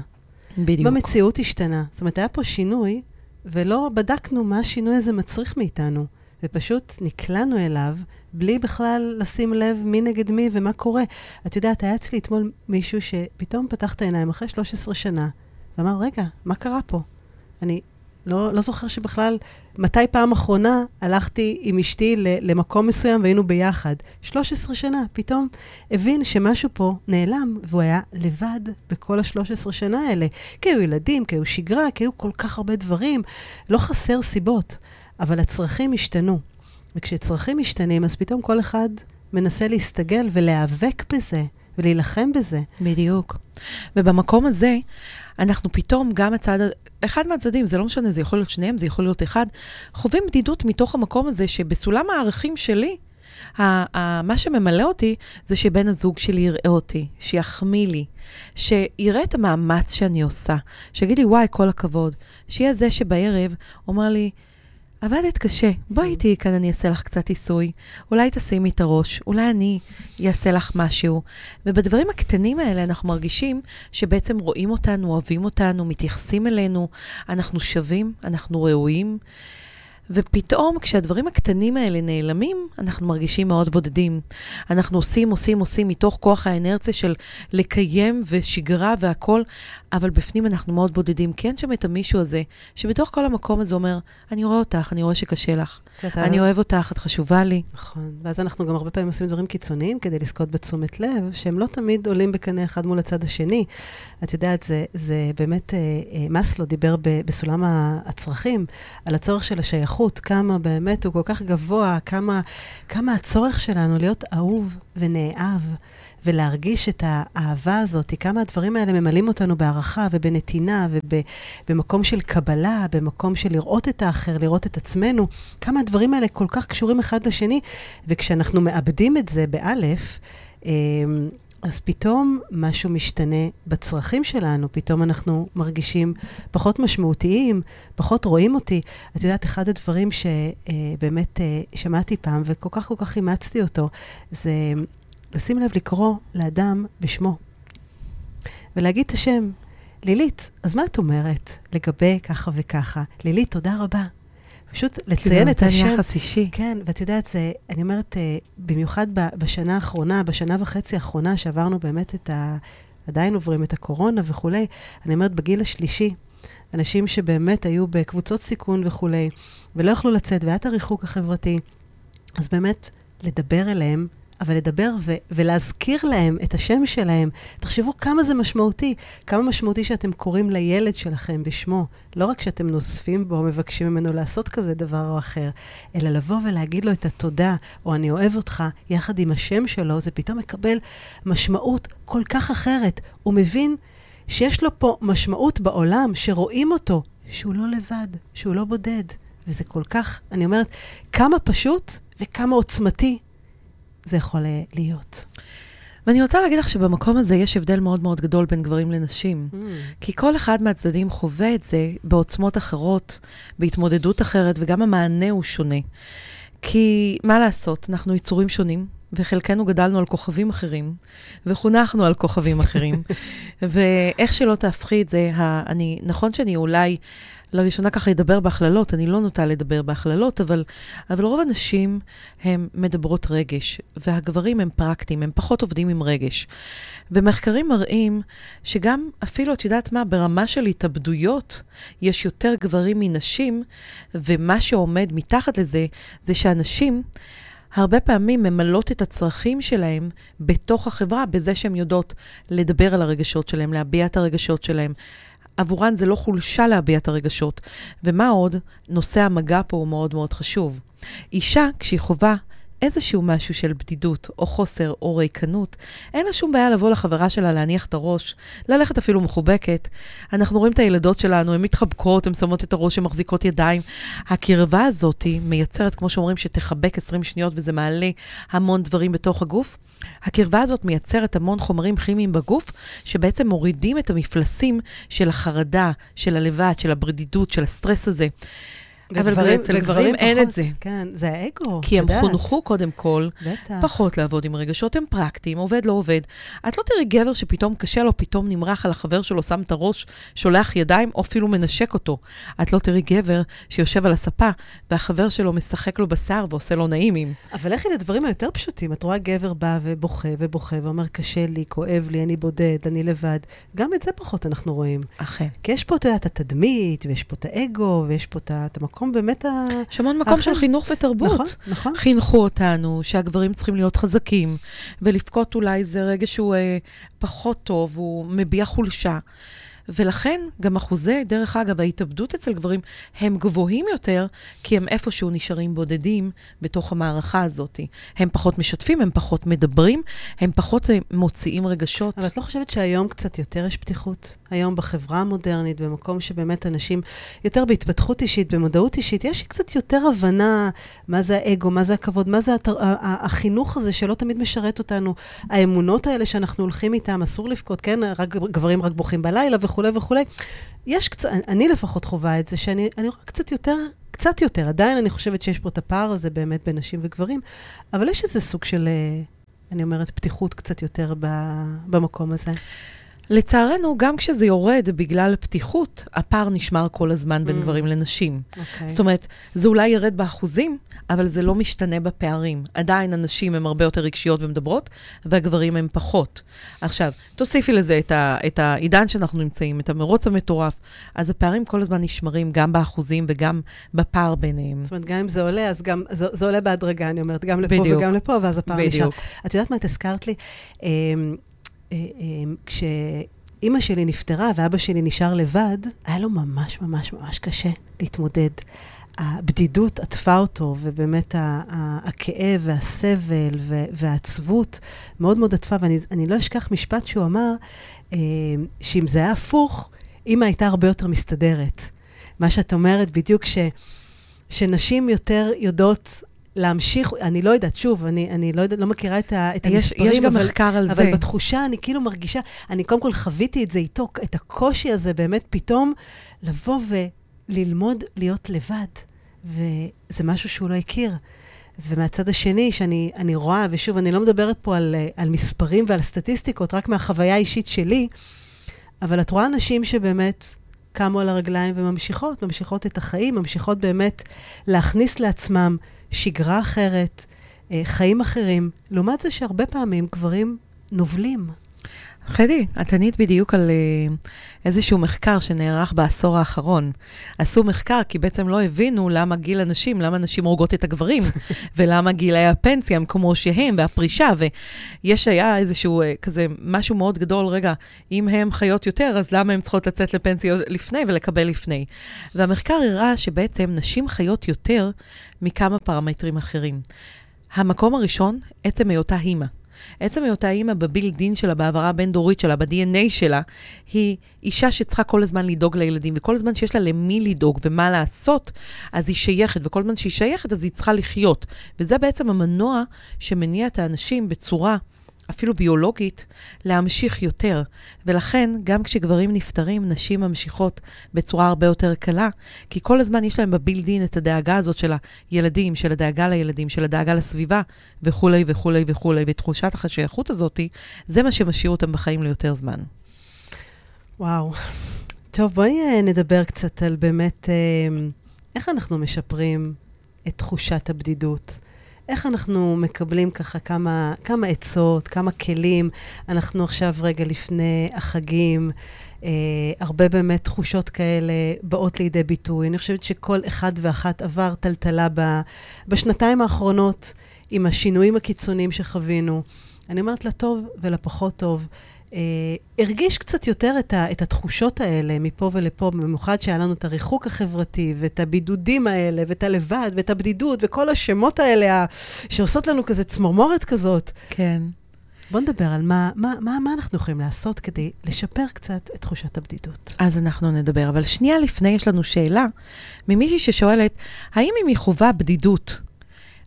בדיוק. במציאות השתנה. זאת אומרת, היה פה שינוי, ולא בדקנו מה השינוי הזה מצריך מאיתנו. ופשוט נקלענו אליו, בלי בכלל לשים לב מי נגד מי ומה קורה. את יודעת, היה אצלי אתמול מישהו שפתאום פתח את העיניים אחרי 13 שנה, ואמר, רגע, מה קרה פה? אני לא, לא זוכר שבכלל, מתי פעם אחרונה הלכתי עם אשתי למקום מסוים והיינו ביחד. 13 שנה, פתאום הבין שמשהו פה נעלם, והוא היה לבד בכל ה-13 שנה האלה. כי היו ילדים, כי היו שגרה, כי היו כל כך הרבה דברים. לא חסר סיבות, אבל הצרכים השתנו. וכשצרכים משתנים, אז פתאום כל אחד מנסה להסתגל ולהיאבק בזה. ולהילחם בזה. בדיוק. ובמקום הזה, אנחנו פתאום, גם הצד, אחד מהצדדים, זה לא משנה, זה יכול להיות שניהם, זה יכול להיות אחד, חווים בדידות מתוך המקום הזה שבסולם הערכים שלי, מה שממלא אותי זה שבן הזוג שלי יראה אותי, שיחמיא לי, שיראה את המאמץ שאני עושה, שיגיד לי, וואי, כל הכבוד. שיהיה זה שבערב אומר לי, עבדת קשה, בואי איתי כאן, אני אעשה לך קצת עיסוי. אולי תשימי את הראש, אולי אני אעשה לך משהו. ובדברים הקטנים האלה אנחנו מרגישים שבעצם רואים אותנו, אוהבים אותנו, מתייחסים אלינו, אנחנו שווים, אנחנו ראויים. ופתאום כשהדברים הקטנים האלה נעלמים, אנחנו מרגישים מאוד בודדים. אנחנו עושים, עושים, עושים מתוך כוח האנרציה של לקיים ושגרה והכול, אבל בפנים אנחנו מאוד בודדים. כי אין שם את המישהו הזה, שבתוך כל המקום הזה אומר, אני רואה אותך, אני רואה שקשה לך. אתה... אני אוהב אותך, את חשובה לי. נכון. ואז אנחנו גם הרבה פעמים עושים דברים קיצוניים כדי לזכות בתשומת לב, שהם לא תמיד עולים בקנה אחד מול הצד השני. את יודעת, זה, זה באמת, אה, אה, מאסלו דיבר ב, בסולם הצרכים על הצורך של השייכות, כמה באמת הוא כל כך גבוה, כמה, כמה הצורך שלנו להיות אהוב ונאהב. ולהרגיש את האהבה הזאת, כמה הדברים האלה ממלאים אותנו בהערכה ובנתינה ובמקום של קבלה, במקום של לראות את האחר, לראות את עצמנו, כמה הדברים האלה כל כך קשורים אחד לשני, וכשאנחנו מאבדים את זה באלף, אמ, אז פתאום משהו משתנה בצרכים שלנו, פתאום אנחנו מרגישים פחות משמעותיים, פחות רואים אותי. את יודעת, אחד הדברים שבאמת אה, שמעתי פעם, וכל כך כל כך אימצתי אותו, זה לשים לב לקרוא לאדם בשמו, ולהגיד את השם. לילית, אז מה את אומרת לגבי ככה וככה? לילית, תודה רבה. פשוט לציין את השם. כי זה נותן יחס אישי. כן, ואת יודעת, זה, אני אומרת, אה, במיוחד בשנה האחרונה, בשנה וחצי האחרונה, שעברנו באמת את ה... עדיין עוברים את הקורונה וכולי, אני אומרת, בגיל השלישי, אנשים שבאמת היו בקבוצות סיכון וכולי, ולא יכלו לצאת, והיה את הריחוק החברתי, אז באמת, לדבר אליהם אבל לדבר ו- ולהזכיר להם את השם שלהם. תחשבו כמה זה משמעותי, כמה משמעותי שאתם קוראים לילד שלכם בשמו. לא רק שאתם נוספים בו, מבקשים ממנו לעשות כזה דבר או אחר, אלא לבוא ולהגיד לו את התודה, או אני אוהב אותך, יחד עם השם שלו, זה פתאום מקבל משמעות כל כך אחרת. הוא מבין שיש לו פה משמעות בעולם, שרואים אותו, שהוא לא לבד, שהוא לא בודד. וזה כל כך, אני אומרת, כמה פשוט וכמה עוצמתי זה יכול להיות. ואני רוצה להגיד לך שבמקום הזה יש הבדל מאוד מאוד גדול בין גברים לנשים. Mm. כי כל אחד מהצדדים חווה את זה בעוצמות אחרות, בהתמודדות אחרת, וגם המענה הוא שונה. כי מה לעשות, אנחנו יצורים שונים, וחלקנו גדלנו על כוכבים אחרים, וחונכנו על כוכבים אחרים. ואיך שלא תהפכי את זה, אני, נכון שאני אולי לראשונה ככה אדבר בהכללות, אני לא נוטה לדבר בהכללות, אבל, אבל רוב הנשים הן מדברות רגש, והגברים הם פרקטיים, הם פחות עובדים עם רגש. ומחקרים מראים שגם, אפילו, את יודעת מה, ברמה של התאבדויות, יש יותר גברים מנשים, ומה שעומד מתחת לזה, זה שאנשים... הרבה פעמים ממלאות את הצרכים שלהם בתוך החברה, בזה שהן יודעות לדבר על הרגשות שלהם, להביע את הרגשות שלהם, עבורן זה לא חולשה להביע את הרגשות. ומה עוד? נושא המגע פה הוא מאוד מאוד חשוב. אישה, כשהיא חווה איזשהו משהו של בדידות, או חוסר, או ריקנות, אין לה שום בעיה לבוא לחברה שלה, להניח את הראש, ללכת אפילו מחובקת. אנחנו רואים את הילדות שלנו, הן מתחבקות, הן שמות את הראש, הן מחזיקות ידיים. הקרבה הזאת מייצרת, כמו שאומרים, שתחבק 20 שניות וזה מעלה המון דברים בתוך הגוף. הקרבה הזאת מייצרת המון חומרים כימיים בגוף, שבעצם מורידים את המפלסים של החרדה, של הלבד, של הבדידות, של הסטרס הזה. אבל אצל גברים אין את זה. כן, זה האגו, כי הם חונכו קודם כל, בטח. פחות לעבוד עם רגשות, הם פרקטיים, עובד לא עובד. את לא תראי גבר שפתאום קשה לו, פתאום נמרח על החבר שלו, שם את הראש, שולח ידיים, או אפילו מנשק אותו. את לא תראי גבר שיושב על הספה, והחבר שלו משחק לו בשיער ועושה לו נעימים. אבל לכי לדברים היותר פשוטים. את רואה גבר בא ובוכה ובוכה ואומר, קשה לי, כואב לי, אני בודד, אני לבד. גם את זה פחות אנחנו רואים. אכן. כי יש פה, את יודעת, התדמית, ויש פה את האגו, ויש פה את המקום המקום באמת ה... יש המון מקום של חינוך ותרבות. נכון, נכון. חינכו אותנו שהגברים צריכים להיות חזקים, ולבכות אולי זה רגע שהוא אה, פחות טוב, הוא מביע חולשה. ולכן גם אחוזי, דרך אגב, ההתאבדות אצל גברים הם גבוהים יותר, כי הם איפשהו נשארים בודדים בתוך המערכה הזאת. הם פחות משתפים, הם פחות מדברים, הם פחות אה, מוציאים רגשות. אבל את לא חושבת שהיום קצת יותר יש פתיחות? היום בחברה המודרנית, במקום שבאמת אנשים יותר בהתפתחות אישית, במודעות אישית, יש קצת יותר הבנה מה זה האגו, מה זה הכבוד, מה זה התר... החינוך הזה שלא תמיד משרת אותנו. האמונות האלה שאנחנו הולכים איתן, אסור לבכות, כן? רק גברים רק בוכים בלילה וכו'. וכולי וכולי. יש קצת, אני לפחות חווה את זה, שאני רואה קצת יותר, קצת יותר. עדיין אני חושבת שיש פה את הפער הזה באמת בין נשים וגברים, אבל יש איזה סוג של, אה, אני אומרת, פתיחות קצת יותר במקום הזה. לצערנו, גם כשזה יורד בגלל פתיחות, הפער נשמר כל הזמן בין mm. גברים לנשים. Okay. אוקיי. זאת אומרת, זה אולי ירד באחוזים, אבל זה לא משתנה בפערים. עדיין הנשים הן הרבה יותר רגשיות ומדברות, והגברים הם פחות. עכשיו, תוסיפי לזה את, ה, את העידן שאנחנו נמצאים, את המרוץ המטורף, אז הפערים כל הזמן נשמרים גם באחוזים וגם בפער ביניהם. זאת אומרת, גם אם זה עולה, אז גם, זה, זה עולה בהדרגה, אני אומרת, גם לפה בדיוק. וגם לפה, ואז הפער נשאר. את יודעת מה את הזכרת לי? אה, אה, כשאימא שלי נפטרה ואבא שלי נשאר לבד, היה לו ממש ממש ממש קשה להתמודד. הבדידות עטפה אותו, ובאמת הכאב והסבל והעצבות מאוד מאוד עטפה, ואני לא אשכח משפט שהוא אמר, אה, שאם זה היה הפוך, אימא הייתה הרבה יותר מסתדרת. מה שאת אומרת, בדיוק ש, שנשים יותר יודעות להמשיך, אני לא יודעת, שוב, אני, אני לא, יודעת, לא מכירה את, ה, את יש, המספרים, יש גם אבל, מחקר על אבל זה. אבל בתחושה אני כאילו מרגישה, אני קודם כל חוויתי את זה איתו, את הקושי הזה באמת פתאום לבוא וללמוד להיות לבד. וזה משהו שהוא לא הכיר. ומהצד השני, שאני אני רואה, ושוב, אני לא מדברת פה על, על מספרים ועל סטטיסטיקות, רק מהחוויה האישית שלי, אבל את רואה אנשים שבאמת קמו על הרגליים וממשיכות, ממשיכות את החיים, ממשיכות באמת להכניס לעצמם שגרה אחרת, אה, חיים אחרים. לעומת זה שהרבה פעמים גברים נובלים. חדי, את ענית בדיוק על אה, איזשהו מחקר שנערך בעשור האחרון. עשו מחקר כי בעצם לא הבינו למה גיל הנשים, למה נשים הורגות את הגברים, ולמה גילי הפנסיה הם כמו שהם, והפרישה, ויש היה איזשהו אה, כזה משהו מאוד גדול, רגע, אם הן חיות יותר, אז למה הן צריכות לצאת לפנסיה לפני ולקבל לפני? והמחקר הראה שבעצם נשים חיות יותר מכמה פרמטרים אחרים. המקום הראשון, עצם היותה אימא. עצם היותה אימא בבילדין שלה, בהעברה הבין-דורית שלה, ב-DNA שלה, היא אישה שצריכה כל הזמן לדאוג לילדים, וכל זמן שיש לה למי לדאוג ומה לעשות, אז היא שייכת, וכל זמן שהיא שייכת, אז היא צריכה לחיות. וזה בעצם המנוע שמניע את האנשים בצורה... אפילו ביולוגית, להמשיך יותר. ולכן, גם כשגברים נפטרים, נשים ממשיכות בצורה הרבה יותר קלה, כי כל הזמן יש להם בבילדין את הדאגה הזאת של הילדים, של הדאגה לילדים, של הדאגה לסביבה, וכולי וכולי וכולי, ותחושת השייכות הזאת, זה מה שמשאיר אותם בחיים ליותר זמן. וואו. טוב, בואי אה, נדבר קצת על באמת אה, איך אנחנו משפרים את תחושת הבדידות. איך אנחנו מקבלים ככה כמה, כמה עצות, כמה כלים. אנחנו עכשיו רגע לפני החגים, אה, הרבה באמת תחושות כאלה באות לידי ביטוי. אני חושבת שכל אחד ואחת עבר טלטלה ב, בשנתיים האחרונות עם השינויים הקיצוניים שחווינו. אני אומרת לטוב ולפחות טוב. אה, הרגיש קצת יותר את, ה, את התחושות האלה מפה ולפה, במיוחד שהיה לנו את הריחוק החברתי, ואת הבידודים האלה, ואת הלבד, ואת הבדידות, וכל השמות האלה שעושות לנו כזה צמרמורת כזאת. כן. בוא נדבר על מה, מה, מה, מה אנחנו יכולים לעשות כדי לשפר קצת את תחושת הבדידות. אז אנחנו נדבר, אבל שנייה לפני יש לנו שאלה ממישהי ששואלת, האם אם היא חווה בדידות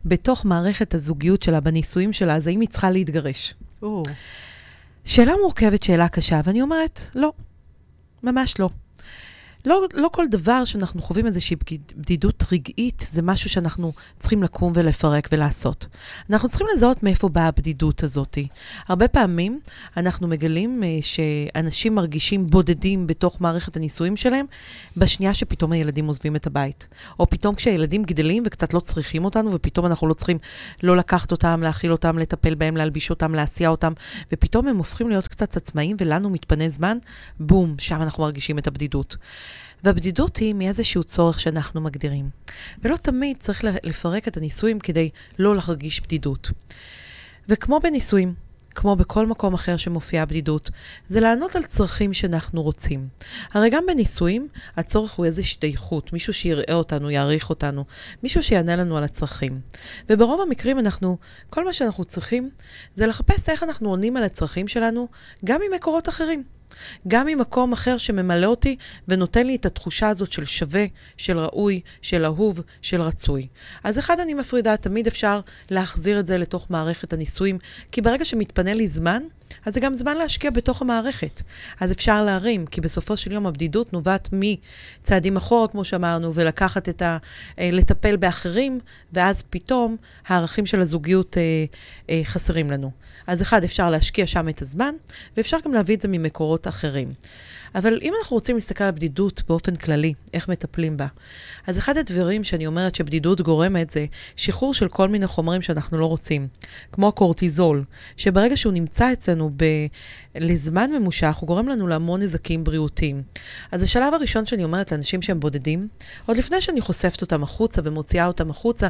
בתוך מערכת הזוגיות שלה, בנישואים שלה, אז האם היא צריכה להתגרש? או. שאלה מורכבת, שאלה קשה, ואני אומרת, לא, ממש לא. לא, לא כל דבר שאנחנו חווים איזושהי בדידות רגעית, זה משהו שאנחנו צריכים לקום ולפרק ולעשות. אנחנו צריכים לזהות מאיפה באה הבדידות הזאת. הרבה פעמים אנחנו מגלים uh, שאנשים מרגישים בודדים בתוך מערכת הנישואים שלהם, בשנייה שפתאום הילדים עוזבים את הבית. או פתאום כשהילדים גדלים וקצת לא צריכים אותנו, ופתאום אנחנו לא צריכים לא לקחת אותם, להאכיל אותם, לטפל בהם, להלביש אותם, להסיע אותם, ופתאום הם הופכים להיות קצת עצמאים, ולנו מתפנה זמן, בום, שם אנחנו מרגישים את הבדידות. והבדידות היא מאיזשהו צורך שאנחנו מגדירים. ולא תמיד צריך לפרק את הנישואים כדי לא להרגיש בדידות. וכמו בנישואים, כמו בכל מקום אחר שמופיעה בדידות, זה לענות על צרכים שאנחנו רוצים. הרי גם בנישואים, הצורך הוא איזו השתייכות, מישהו שיראה אותנו, יעריך אותנו, מישהו שיענה לנו על הצרכים. וברוב המקרים אנחנו, כל מה שאנחנו צריכים זה לחפש איך אנחנו עונים על הצרכים שלנו, גם ממקורות אחרים. גם ממקום אחר שממלא אותי ונותן לי את התחושה הזאת של שווה, של ראוי, של אהוב, של רצוי. אז אחד, אני מפרידה, תמיד אפשר להחזיר את זה לתוך מערכת הנישואים, כי ברגע שמתפנה לי זמן, אז זה גם זמן להשקיע בתוך המערכת. אז אפשר להרים, כי בסופו של יום הבדידות נובעת מצעדים אחורה, כמו שאמרנו, ולקחת את ה... אה, לטפל באחרים, ואז פתאום הערכים של הזוגיות אה, אה, חסרים לנו. אז אחד, אפשר להשקיע שם את הזמן, ואפשר גם להביא את זה ממקורות אחרים. אבל אם אנחנו רוצים להסתכל על בדידות באופן כללי, איך מטפלים בה, אז אחד הדברים שאני אומרת שבדידות גורמת זה שחרור של כל מיני חומרים שאנחנו לא רוצים, כמו הקורטיזול, שברגע שהוא נמצא אצלנו ב... לזמן ממושך, הוא גורם לנו להמון נזקים בריאותיים. אז השלב הראשון שאני אומרת לאנשים שהם בודדים, עוד לפני שאני חושפת אותם החוצה ומוציאה אותם החוצה,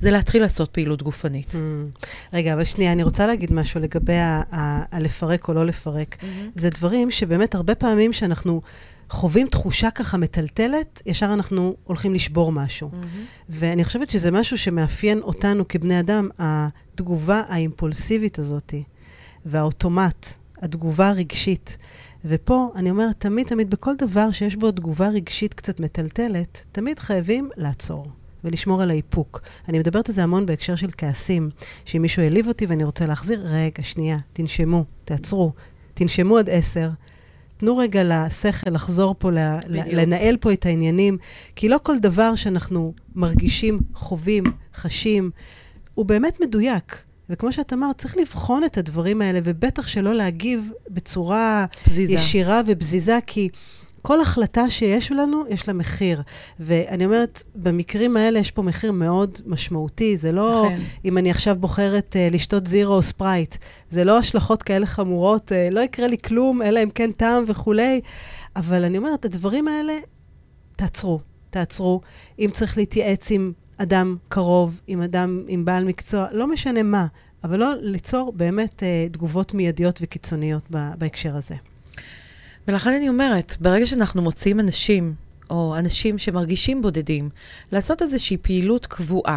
זה להתחיל לעשות פעילות גופנית. Mm. רגע, אבל שנייה, אני רוצה להגיד משהו לגבי הלפרק או לא לפרק. Mm-hmm. זה דברים שבאמת הרבה פעמים שאנחנו... חווים תחושה ככה מטלטלת, ישר אנחנו הולכים לשבור משהו. Mm-hmm. ואני חושבת שזה משהו שמאפיין אותנו כבני אדם, התגובה האימפולסיבית הזאת, והאוטומט, התגובה הרגשית. ופה אני אומרת, תמיד תמיד בכל דבר שיש בו תגובה רגשית קצת מטלטלת, תמיד חייבים לעצור. ולשמור על האיפוק. אני מדברת על זה המון בהקשר של כעסים, שאם מישהו העליב אותי ואני רוצה להחזיר, רגע, שנייה, תנשמו, תעצרו, תנשמו עד עשר. תנו רגע לשכל לחזור פה, בדיוק. לנהל פה את העניינים, כי לא כל דבר שאנחנו מרגישים, חווים, חשים, הוא באמת מדויק. וכמו שאת אמרת, צריך לבחון את הדברים האלה, ובטח שלא להגיב בצורה פזיזה. ישירה ובזיזה, כי כל החלטה שיש לנו, יש לה מחיר. ואני אומרת, במקרים האלה יש פה מחיר מאוד משמעותי. זה לא כן. אם אני עכשיו בוחרת uh, לשתות זירו או ספרייט. זה לא השלכות כאלה חמורות, uh, לא יקרה לי כלום, אלא אם כן טעם וכולי. אבל אני אומרת, הדברים האלה, תעצרו, תעצרו. אם צריך להתייעץ עם אדם קרוב, עם אדם, עם בעל מקצוע, לא משנה מה, אבל לא ליצור באמת uh, תגובות מיידיות וקיצוניות בהקשר הזה. ולכן אני אומרת, ברגע שאנחנו מוצאים אנשים, או אנשים שמרגישים בודדים, לעשות איזושהי פעילות קבועה.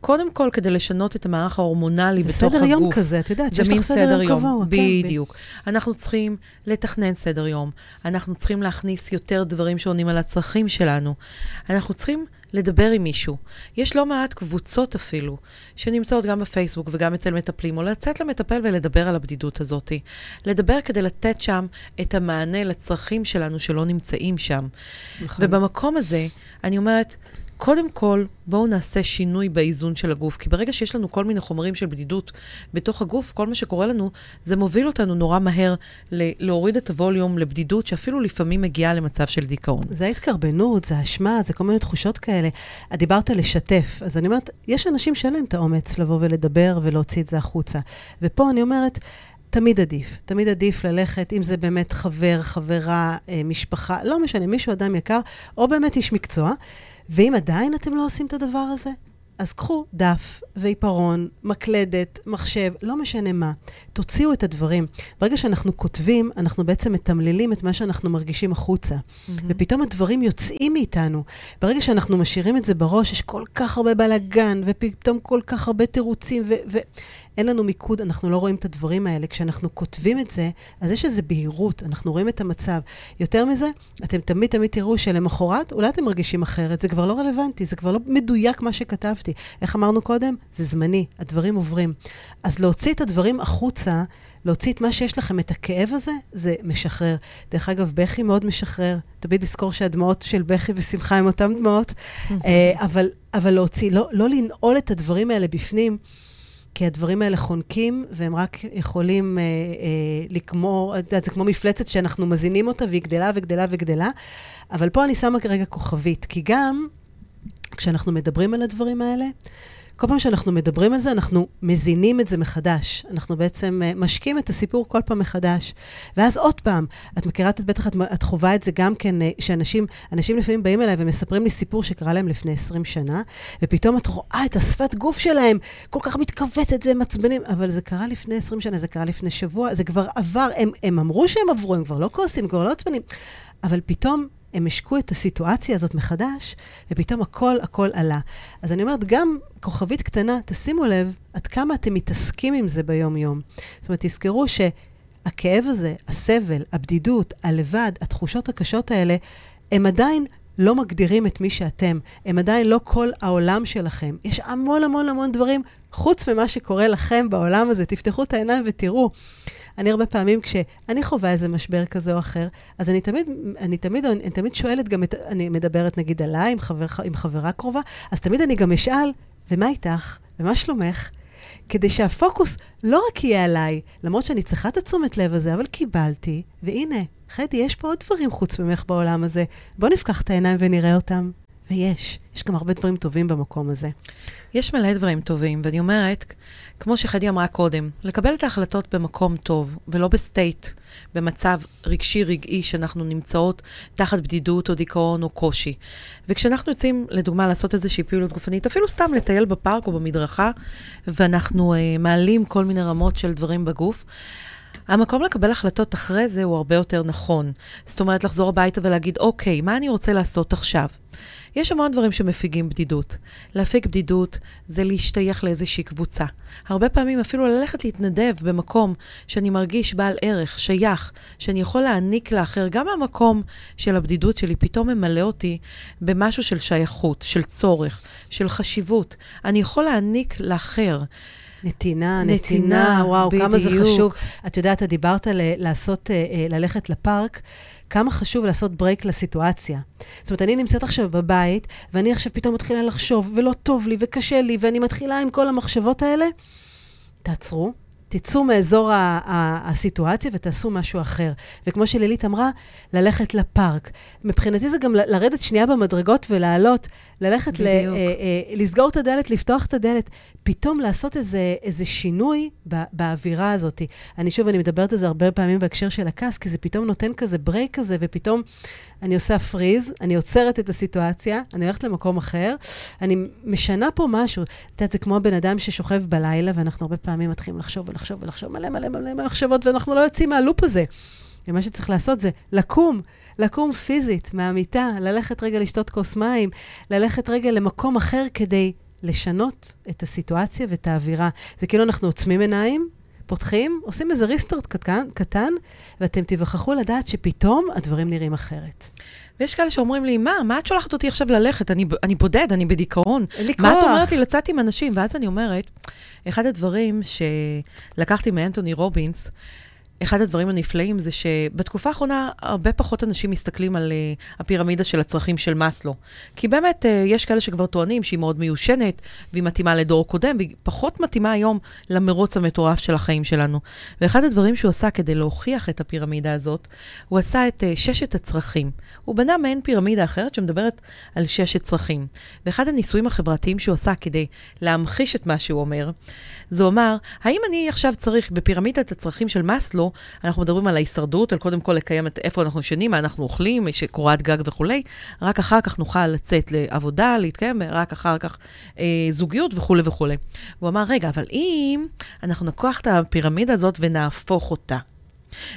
קודם כל, כדי לשנות את המערך ההורמונלי בתוך הגוף. זה סדר יום כזה, את יודעת, שיש לך סדר יום קבוע. כן, בדיוק. כן. אנחנו צריכים לתכנן סדר יום. אנחנו צריכים להכניס יותר דברים שעונים על הצרכים שלנו. אנחנו צריכים לדבר עם מישהו. יש לא מעט קבוצות אפילו, שנמצאות גם בפייסבוק וגם אצל מטפלים, או לצאת למטפל ולדבר על הבדידות הזאת. לדבר כדי לתת שם את המענה לצרכים שלנו שלא נמצאים שם. נכון. ובמקום הזה, אני אומרת, קודם כל, בואו נעשה שינוי באיזון של הגוף, כי ברגע שיש לנו כל מיני חומרים של בדידות בתוך הגוף, כל מה שקורה לנו, זה מוביל אותנו נורא מהר להוריד את הווליום לבדידות, שאפילו לפעמים מגיעה למצב של דיכאון. זה ההתקרבנות, זה אשמה, זה כל מיני תחושות כאלה. את דיברת על לשתף, אז אני אומרת, יש אנשים שאין להם את האומץ לבוא ולדבר ולהוציא את זה החוצה. ופה אני אומרת, תמיד עדיף. תמיד עדיף ללכת, אם זה באמת חבר, חברה, אה, משפחה, לא משנה, מישהו, אדם יקר, או באמת איש מקצוע. ואם עדיין אתם לא עושים את הדבר הזה, אז קחו דף ועיפרון, מקלדת, מחשב, לא משנה מה. תוציאו את הדברים. ברגע שאנחנו כותבים, אנחנו בעצם מתמללים את מה שאנחנו מרגישים החוצה. Mm-hmm. ופתאום הדברים יוצאים מאיתנו. ברגע שאנחנו משאירים את זה בראש, יש כל כך הרבה בלאגן, ופתאום כל כך הרבה תירוצים, ו... אין לנו מיקוד, אנחנו לא רואים את הדברים האלה. כשאנחנו כותבים את זה, אז יש איזו בהירות, אנחנו רואים את המצב. יותר מזה, אתם תמיד תמיד תראו שלמחרת, אולי אתם מרגישים אחרת, זה כבר לא רלוונטי, זה כבר לא מדויק מה שכתבתי. איך אמרנו קודם? זה זמני, הדברים עוברים. אז להוציא את הדברים החוצה, להוציא את מה שיש לכם, את הכאב הזה, זה משחרר. דרך אגב, בכי מאוד משחרר. תמיד לזכור שהדמעות של בכי ושמחה הן אותן דמעות. אה, אבל, אבל להוציא, לא, לא לנעול את הדברים האלה בפנים. כי הדברים האלה חונקים, והם רק יכולים אה, אה, לגמור, יודעת, זה כמו מפלצת שאנחנו מזינים אותה, והיא גדלה וגדלה וגדלה. אבל פה אני שמה כרגע כוכבית, כי גם כשאנחנו מדברים על הדברים האלה, כל פעם שאנחנו מדברים על זה, אנחנו מזינים את זה מחדש. אנחנו בעצם uh, משקים את הסיפור כל פעם מחדש. ואז עוד פעם, את מכירה, את בטח, את, את חווה את זה גם כן, uh, שאנשים, אנשים לפעמים באים אליי ומספרים לי סיפור שקרה להם לפני 20 שנה, ופתאום את רואה את השפת גוף שלהם כל כך מתכווצת והם עצבנים, אבל זה קרה לפני 20 שנה, זה קרה לפני שבוע, זה כבר עבר, הם, הם אמרו שהם עברו, הם כבר לא כועסים, הם כבר לא עצבנים. אבל פתאום הם השקו את הסיטואציה הזאת מחדש, ופתאום הכל הכל עלה. אז אני אומרת, גם כוכבית קטנה, תשימו לב עד כמה אתם מתעסקים עם זה ביום-יום. זאת אומרת, תזכרו שהכאב הזה, הסבל, הבדידות, הלבד, התחושות הקשות האלה, הם עדיין לא מגדירים את מי שאתם. הם עדיין לא כל העולם שלכם. יש המון המון המון דברים חוץ ממה שקורה לכם בעולם הזה. תפתחו את העיניים ותראו. אני הרבה פעמים, כשאני חווה איזה משבר כזה או אחר, אז אני תמיד, אני תמיד, אני תמיד שואלת גם, את, אני מדברת נגיד עליי, עם, חבר, עם חברה קרובה, אז תמיד אני גם אשאל, ומה איתך? ומה שלומך? כדי שהפוקוס לא רק יהיה עליי, למרות שאני צריכה את התשומת לב הזה, אבל קיבלתי, והנה, חדי, יש פה עוד דברים חוץ ממך בעולם הזה. בוא נפקח את העיניים ונראה אותם. ויש, יש גם הרבה דברים טובים במקום הזה. יש מלא דברים טובים, ואני אומרת, כמו שחדי אמרה קודם, לקבל את ההחלטות במקום טוב, ולא ב state, במצב רגשי-רגעי שאנחנו נמצאות תחת בדידות או דיכאון או קושי. וכשאנחנו יוצאים, לדוגמה, לעשות איזושהי פעילות גופנית, אפילו סתם לטייל בפארק או במדרכה, ואנחנו uh, מעלים כל מיני רמות של דברים בגוף, המקום לקבל החלטות אחרי זה הוא הרבה יותר נכון. זאת אומרת, לחזור הביתה ולהגיד, אוקיי, מה אני רוצה לעשות עכשיו? יש המון דברים שמפיגים בדידות. להפיג בדידות זה להשתייך לאיזושהי קבוצה. הרבה פעמים אפילו ללכת להתנדב במקום שאני מרגיש בעל ערך, שייך, שאני יכול להעניק לאחר, גם המקום של הבדידות שלי פתאום ממלא אותי במשהו של שייכות, של צורך, של חשיבות. אני יכול להעניק לאחר. נתינה, נתינה, נתינה וואו, בדיוק. כמה זה חשוב. את יודעת, את דיברת על לעשות, אה, אה, ללכת לפארק. כמה חשוב לעשות ברייק לסיטואציה. זאת אומרת, אני נמצאת עכשיו בבית, ואני עכשיו פתאום מתחילה לחשוב, ולא טוב לי, וקשה לי, ואני מתחילה עם כל המחשבות האלה. תעצרו, תצאו מאזור ה- ה- הסיטואציה ותעשו משהו אחר. וכמו שלילית אמרה, ללכת לפארק. מבחינתי זה גם לרדת שנייה במדרגות ולעלות, ללכת, ל- אה, אה, לסגור את הדלת, לפתוח את הדלת, פתאום לעשות איזה, איזה שינוי ב- באווירה הזאת. אני שוב, אני מדברת על זה הרבה פעמים בהקשר של הכעס, כי זה פתאום נותן כזה break כזה, ופתאום אני עושה פריז, אני עוצרת את הסיטואציה, אני הולכת למקום אחר, אני משנה פה משהו. את יודעת, זה כמו הבן אדם ששוכב בלילה, ואנחנו הרבה פעמים מתחילים לחשוב ולחשוב ולחשוב מלא מלא מלא מחשבות, ואנחנו לא יוצאים מהלופ הזה. ומה שצריך לעשות זה לקום, לקום פיזית מהמיטה, ללכת רגע לשתות כוס מים, ללכת רגע למקום אחר כדי לשנות את הסיטואציה ואת האווירה. זה כאילו אנחנו עוצמים עיניים, פותחים, עושים איזה ריסטרט קטן, קטן, ואתם תיווכחו לדעת שפתאום הדברים נראים אחרת. ויש כאלה שאומרים לי, מה, מה את שולחת אותי עכשיו ללכת? אני, אני בודד, אני בדיכאון. אין לי מה כוח. את אומרת לי לצאת עם אנשים? ואז אני אומרת, אחד הדברים שלקחתי מאנטוני רובינס, אחד הדברים הנפלאים זה שבתקופה האחרונה הרבה פחות אנשים מסתכלים על uh, הפירמידה של הצרכים של מאסלו. כי באמת, uh, יש כאלה שכבר טוענים שהיא מאוד מיושנת, והיא מתאימה לדור קודם, והיא פחות מתאימה היום למרוץ המטורף של החיים שלנו. ואחד הדברים שהוא עשה כדי להוכיח את הפירמידה הזאת, הוא עשה את uh, ששת הצרכים. הוא בנה מעין פירמידה אחרת שמדברת על ששת צרכים. ואחד הניסויים החברתיים שהוא עשה כדי להמחיש את מה שהוא אומר, זה אומר, האם אני עכשיו צריך, בפירמידת הצרכים של מאסלו, אנחנו מדברים על ההישרדות, על קודם כל לקיים את איפה אנחנו ישנים, מה אנחנו אוכלים, יש קורת גג וכולי, רק אחר כך נוכל לצאת לעבודה, להתקיים, רק אחר כך אה, זוגיות וכולי וכולי. הוא אמר, רגע, אבל אם אנחנו נקוח את הפירמידה הזאת ונהפוך אותה,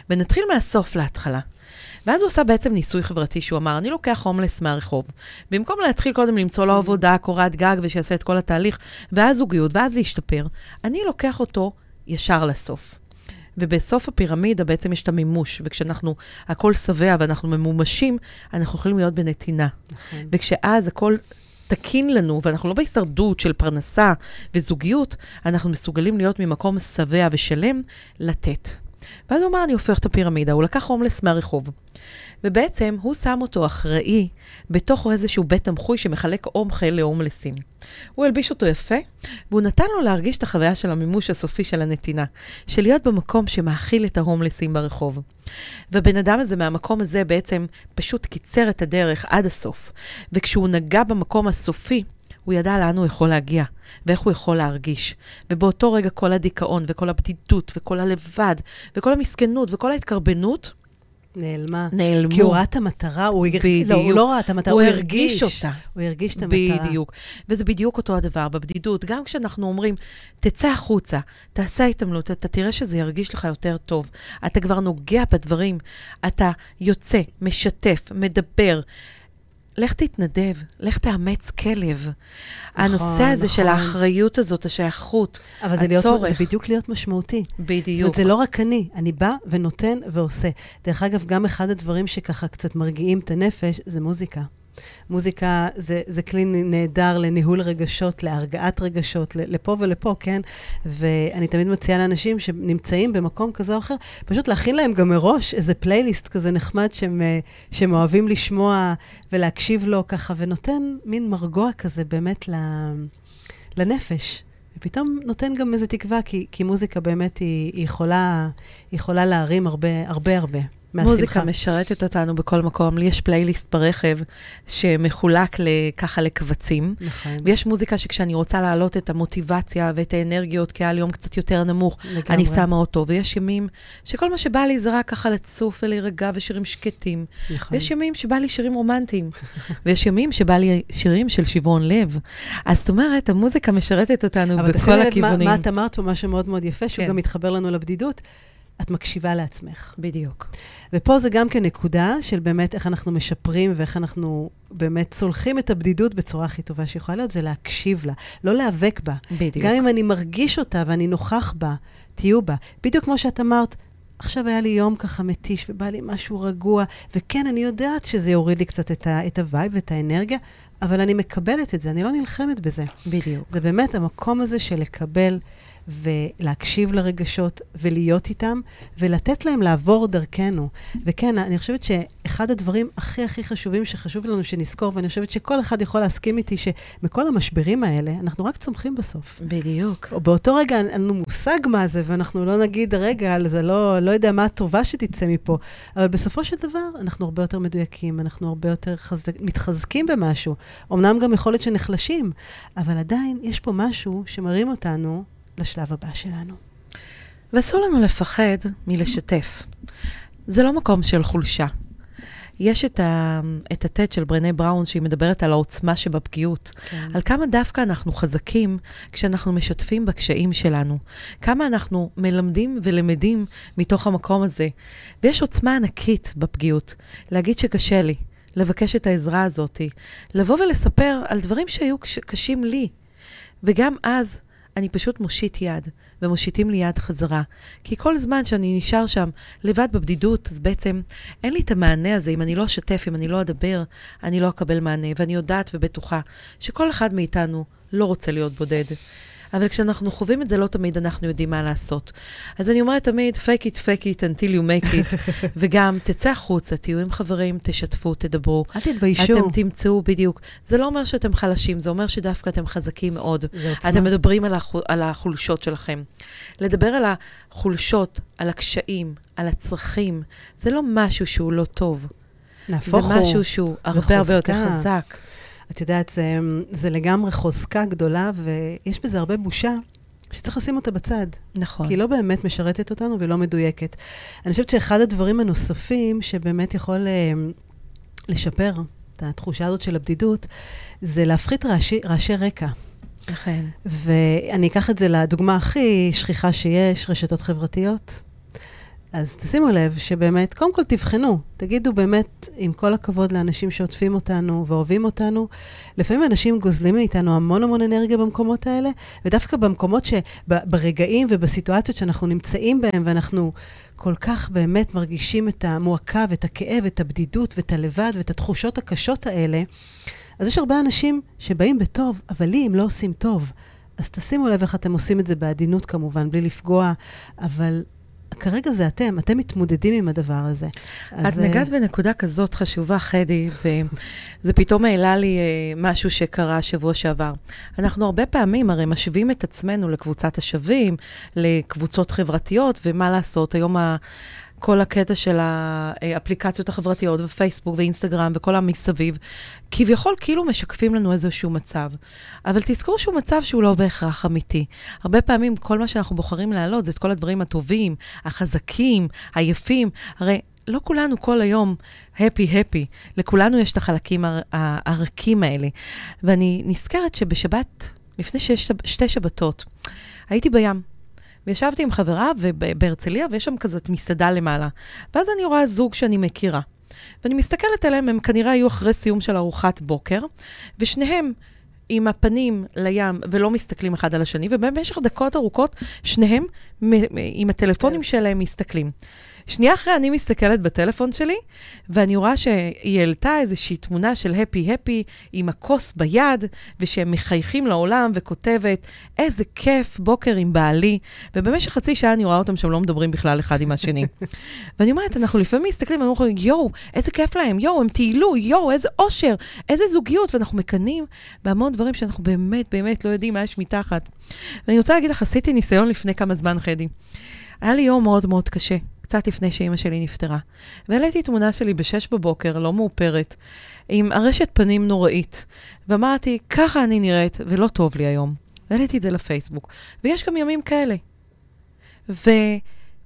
ונתחיל מהסוף להתחלה. ואז הוא עשה בעצם ניסוי חברתי שהוא אמר, אני לוקח הומלס מהרחוב. במקום להתחיל קודם למצוא לו עבודה, קורת גג, ושיעשה את כל התהליך, ואז זוגיות, ואז להשתפר, אני לוקח אותו ישר לסוף. ובסוף הפירמידה בעצם יש את המימוש, וכשאנחנו, הכל שבע ואנחנו ממומשים, אנחנו יכולים להיות בנתינה. נכון. וכשאז הכל תקין לנו, ואנחנו לא בהישרדות של פרנסה וזוגיות, אנחנו מסוגלים להיות ממקום שבע ושלם, לתת. ואז הוא אמר, אני הופך את הפירמידה, הוא לקח הומלס מהרחוב. ובעצם הוא שם אותו אחראי בתוך איזשהו בית תמחוי שמחלק אומחה להומלסים. הוא הלביש אותו יפה, והוא נתן לו להרגיש את החוויה של המימוש הסופי של הנתינה, של להיות במקום שמאכיל את ההומלסים ברחוב. והבן אדם הזה מהמקום הזה בעצם פשוט קיצר את הדרך עד הסוף. וכשהוא נגע במקום הסופי, הוא ידע לאן הוא יכול להגיע, ואיך הוא יכול להרגיש. ובאותו רגע כל הדיכאון, וכל הבדידות, וכל הלבד, וכל המסכנות, וכל ההתקרבנות, נעלמה. נעלמו. כי הוא ראה את המטרה, הוא הרגיש, לא, הוא בדיוק. לא ראה את המטרה, הוא הוא הרגיש אותה. הוא הרגיש את המטרה. בדיוק. וזה בדיוק אותו הדבר בבדידות. גם כשאנחנו אומרים, תצא החוצה, תעשה התעמלות, אתה תראה שזה ירגיש לך יותר טוב. אתה כבר נוגע בדברים, אתה יוצא, משתף, מדבר. לך תתנדב, לך תאמץ כלב. הנושא הזה של נכון. האחריות הזאת, השייכות, אבל זה, הצורך. זה בדיוק להיות משמעותי. זאת בדיוק. אומרת, זה לא רק אני, אני בא ונותן ועושה. דרך אגב, גם אחד הדברים שככה קצת מרגיעים את הנפש, זה מוזיקה. מוזיקה זה, זה כלי נהדר לניהול רגשות, להרגעת רגשות, לפה ולפה, כן? ואני תמיד מציעה לאנשים שנמצאים במקום כזה או אחר, פשוט להכין להם גם מראש איזה פלייליסט כזה נחמד שהם, שהם אוהבים לשמוע ולהקשיב לו ככה, ונותן מין מרגוע כזה באמת לנפש. ופתאום נותן גם איזו תקווה, כי, כי מוזיקה באמת היא, היא, יכולה, היא יכולה להרים הרבה, הרבה, הרבה. מוזיקה משרתת אותנו בכל מקום. לי יש פלייליסט ברכב שמחולק ככה לקבצים. נכון. ויש מוזיקה שכשאני רוצה להעלות את המוטיבציה ואת האנרגיות, כי היה לי יום קצת יותר נמוך, לגמרי. אני שמה אותו. ויש ימים שכל מה שבא לי זה רק ככה לצוף ולהירגע ושירים שקטים. נכון. ויש ימים שבא לי שירים רומנטיים. ויש ימים שבא לי שירים של שברון לב. אז זאת אומרת, המוזיקה משרתת אותנו אבל בכל תשימי לב מה, הכיוונים. מה את אמרת פה, משהו מאוד מאוד יפה, שהוא כן. גם מתחבר לנו לבדידות. את מקשיבה לעצמך. בדיוק. ופה זה גם כן נקודה של באמת איך אנחנו משפרים ואיך אנחנו באמת צולחים את הבדידות בצורה הכי טובה שיכולה להיות, זה להקשיב לה, לא להיאבק בה. בדיוק. גם אם אני מרגיש אותה ואני נוכח בה, תהיו בה. בדיוק כמו שאת אמרת, עכשיו היה לי יום ככה מתיש ובא לי משהו רגוע, וכן, אני יודעת שזה יוריד לי קצת את, ה- את ה vibe ואת האנרגיה, אבל אני מקבלת את זה, אני לא נלחמת בזה. בדיוק. זה באמת המקום הזה של לקבל ולהקשיב לרגשות ולהיות איתם, ולתת להם לעבור דרכנו. וכן, אני חושבת שאחד הדברים הכי הכי חשובים שחשוב לנו שנזכור, ואני חושבת שכל אחד יכול להסכים איתי, שמכל המשברים האלה, אנחנו רק צומחים בסוף. בדיוק. או באותו רגע אין לנו מושג מה זה, ואנחנו לא נגיד, רגע, זה לא, לא יודע מה הטובה שתצא מפה. אבל בסופו של דבר, אנחנו הרבה יותר מדויקים, אנחנו הרבה יותר חזק, מתחזקים במשהו. אמנם גם יכול להיות שנחלשים, אבל עדיין יש פה משהו שמרים אותנו לשלב הבא שלנו. ואסור לנו לפחד מלשתף. זה לא מקום של חולשה. יש את, ה, את הטד של ברנה בראון, שהיא מדברת על העוצמה שבפגיעות. כן. על כמה דווקא אנחנו חזקים כשאנחנו משתפים בקשיים שלנו. כמה אנחנו מלמדים ולמדים מתוך המקום הזה. ויש עוצמה ענקית בפגיעות. להגיד שקשה לי, לבקש את העזרה הזאת, לבוא ולספר על דברים שהיו קשים לי. וגם אז, אני פשוט מושיט יד, ומושיטים לי יד חזרה. כי כל זמן שאני נשאר שם לבד בבדידות, אז בעצם אין לי את המענה הזה. אם אני לא אשתף, אם אני לא אדבר, אני לא אקבל מענה. ואני יודעת ובטוחה שכל אחד מאיתנו לא רוצה להיות בודד. אבל כשאנחנו חווים את זה, לא תמיד אנחנו יודעים מה לעשות. אז אני אומרת תמיד, fake it, fake it until you make it, וגם תצא החוצה, תהיו עם חברים, תשתפו, תדברו. אל תתביישו. אתם תמצאו, בדיוק. זה לא אומר שאתם חלשים, זה אומר שדווקא אתם חזקים מאוד. אתם מדברים על, החול, על החולשות שלכם. לדבר על החולשות, על הקשיים, על הצרכים, זה לא משהו שהוא לא טוב. נהפוך הוא. זה משהו שהוא הרבה הרבה יותר חזק. את יודעת, זה, זה לגמרי חוזקה גדולה, ויש בזה הרבה בושה. שצריך לשים אותה בצד. נכון. כי היא לא באמת משרתת אותנו ולא מדויקת. אני חושבת שאחד הדברים הנוספים שבאמת יכול uh, לשפר את התחושה הזאת של הבדידות, זה להפחית רעשי, רעשי רקע. נכון. ואני אקח את זה לדוגמה הכי שכיחה שיש, רשתות חברתיות. אז תשימו לב שבאמת, קודם כל תבחנו, תגידו באמת, עם כל הכבוד לאנשים שעוטפים אותנו ואוהבים אותנו, לפעמים אנשים גוזלים מאיתנו המון המון אנרגיה במקומות האלה, ודווקא במקומות שברגעים ובסיטואציות שאנחנו נמצאים בהם, ואנחנו כל כך באמת מרגישים את המועקה ואת הכאב, את הבדידות ואת הלבד ואת התחושות הקשות האלה, אז יש הרבה אנשים שבאים בטוב, אבל לי הם לא עושים טוב. אז תשימו לב איך אתם עושים את זה בעדינות כמובן, בלי לפגוע, אבל כרגע זה אתם, אתם מתמודדים עם הדבר הזה. את נגעת בנקודה כזאת חשובה, חדי, וזה פתאום העלה לי משהו שקרה שבוע שעבר. אנחנו הרבה פעמים הרי משווים את עצמנו לקבוצת השווים, לקבוצות חברתיות, ומה לעשות, היום ה... כל הקטע של האפליקציות החברתיות, ופייסבוק ואינסטגרם וכל המסביב, כביכול כאילו משקפים לנו איזשהו מצב. אבל תזכרו שהוא מצב שהוא לא בהכרח אמיתי. הרבה פעמים כל מה שאנחנו בוחרים להעלות זה את כל הדברים הטובים, החזקים, היפים. הרי לא כולנו כל היום הפי-הפי, לכולנו יש את החלקים הר- הרכים האלה. ואני נזכרת שבשבת, לפני שש, שתי שבתות, הייתי בים. וישבתי עם חברה בהרצליה, ויש שם כזאת מסעדה למעלה. ואז אני רואה זוג שאני מכירה. ואני מסתכלת עליהם, הם כנראה היו אחרי סיום של ארוחת בוקר, ושניהם עם הפנים לים ולא מסתכלים אחד על השני, ובמשך דקות ארוכות שניהם עם הטלפונים שלהם מסתכלים. שנייה אחרי אני מסתכלת בטלפון שלי, ואני רואה שהיא העלתה איזושהי תמונה של הפי-הפי עם הכוס ביד, ושהם מחייכים לעולם, וכותבת, איזה כיף, בוקר עם בעלי. ובמשך חצי שעה אני רואה אותם שהם לא מדברים בכלל אחד עם השני. ואני אומרת, אנחנו לפעמים מסתכלים, ואנחנו אומרים, יואו, איזה כיף להם, יואו, הם טיילו, יואו, איזה אושר, איזה זוגיות, ואנחנו מקנאים בהמון דברים שאנחנו באמת באמת לא יודעים מה יש מתחת. ואני רוצה להגיד לך, עשיתי ניסיון לפני כמה זמן, חדי. היה לי יום מאוד מאוד קשה. קצת לפני שאימא שלי נפטרה. והעליתי תמונה שלי בשש בבוקר, לא מאופרת, עם ארשת פנים נוראית. ואמרתי, ככה אני נראית, ולא טוב לי היום. והעליתי את זה לפייסבוק. ויש גם ימים כאלה.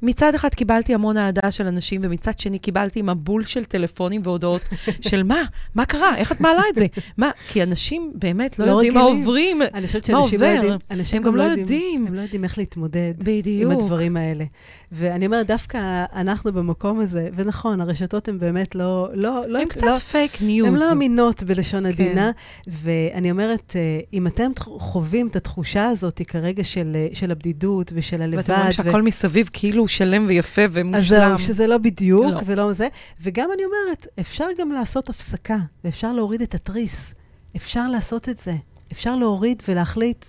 מצד אחד קיבלתי המון אהדה של אנשים, ומצד שני קיבלתי מבול של טלפונים והודעות של מה? מה קרה? איך את מעלה את זה? מה? כי אנשים באמת לא, לא יודעים רגילים. מה עוברים, אני חושבת שאנשים לא יודעים. אנשים הם גם לא יודעים. הם לא יודעים איך להתמודד בדיוק. עם הדברים האלה. ואני אומרת, דווקא אנחנו במקום הזה, ונכון, הרשתות הן באמת לא... לא, לא הן קצת פייק לא, news. הן לא אמינות בלשון כן. עדינה, ואני אומרת, אה, אם אתם חווים את התחושה הזאת כרגע של, אה, של הבדידות ושל הלבד... ואתם אומרים שהכל ו... מסביב כאילו שלם ויפה ומושלם. אז זהו, שזה לא בדיוק לא. ולא זה. וגם אני אומרת, אפשר גם לעשות הפסקה, ואפשר להוריד את התריס. אפשר לעשות את זה. אפשר להוריד ולהחליט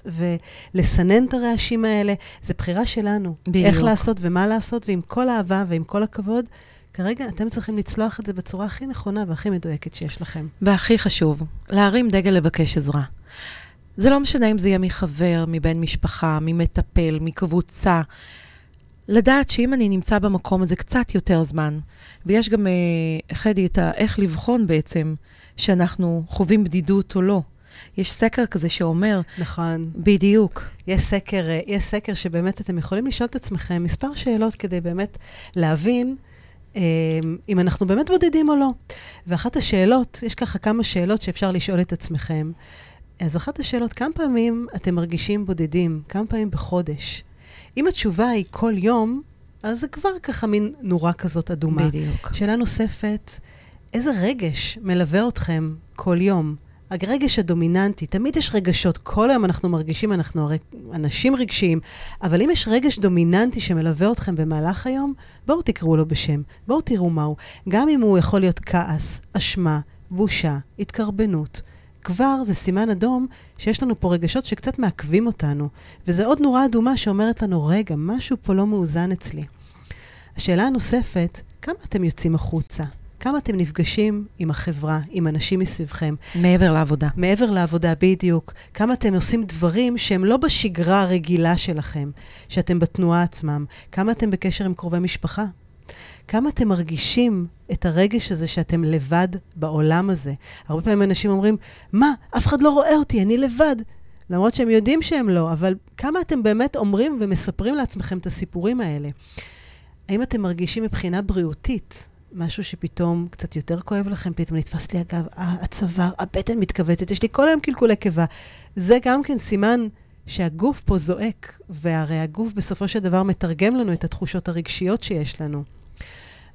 ולסנן את הרעשים האלה. זו בחירה שלנו. בדיוק. איך לעשות ומה לעשות, ועם כל האהבה ועם כל הכבוד, כרגע אתם צריכים לצלוח את זה בצורה הכי נכונה והכי מדויקת שיש לכם. והכי חשוב, להרים דגל לבקש עזרה. זה לא משנה אם זה יהיה מחבר, מבן משפחה, ממטפל, מקבוצה. לדעת שאם אני נמצא במקום הזה קצת יותר זמן, ויש גם, אה, חדי, את ה... איך לבחון בעצם שאנחנו חווים בדידות או לא. יש סקר כזה שאומר... נכון. בדיוק. יש סקר, אה, יש סקר שבאמת אתם יכולים לשאול את עצמכם מספר שאלות כדי באמת להבין אה, אם אנחנו באמת בודדים או לא. ואחת השאלות, יש ככה כמה שאלות שאפשר לשאול את עצמכם. אז אחת השאלות, כמה פעמים אתם מרגישים בודדים? כמה פעמים בחודש? אם התשובה היא כל יום, אז זה כבר ככה מין נורה כזאת אדומה. בדיוק. שאלה נוספת, איזה רגש מלווה אתכם כל יום? הרגש הדומיננטי, תמיד יש רגשות, כל היום אנחנו מרגישים, אנחנו הרי אנשים רגשיים, אבל אם יש רגש דומיננטי שמלווה אתכם במהלך היום, בואו תקראו לו בשם, בואו תראו מהו. גם אם הוא יכול להיות כעס, אשמה, בושה, התקרבנות. כבר זה סימן אדום שיש לנו פה רגשות שקצת מעכבים אותנו. וזה עוד נורה אדומה שאומרת לנו, רגע, משהו פה לא מאוזן אצלי. השאלה הנוספת, כמה אתם יוצאים החוצה? כמה אתם נפגשים עם החברה, עם אנשים מסביבכם? מעבר לעבודה. מעבר לעבודה, בדיוק. כמה אתם עושים דברים שהם לא בשגרה הרגילה שלכם, שאתם בתנועה עצמם. כמה אתם בקשר עם קרובי משפחה? כמה אתם מרגישים את הרגש הזה שאתם לבד בעולם הזה. הרבה פעמים אנשים אומרים, מה, אף אחד לא רואה אותי, אני לבד. למרות שהם יודעים שהם לא, אבל כמה אתם באמת אומרים ומספרים לעצמכם את הסיפורים האלה? האם אתם מרגישים מבחינה בריאותית משהו שפתאום קצת יותר כואב לכם, פתאום נתפס לי הגב, הצוואר, הבטן מתכווצת, יש לי כל היום קלקולי קיבה. זה גם כן סימן שהגוף פה זועק, והרי הגוף בסופו של דבר מתרגם לנו את התחושות הרגשיות שיש לנו.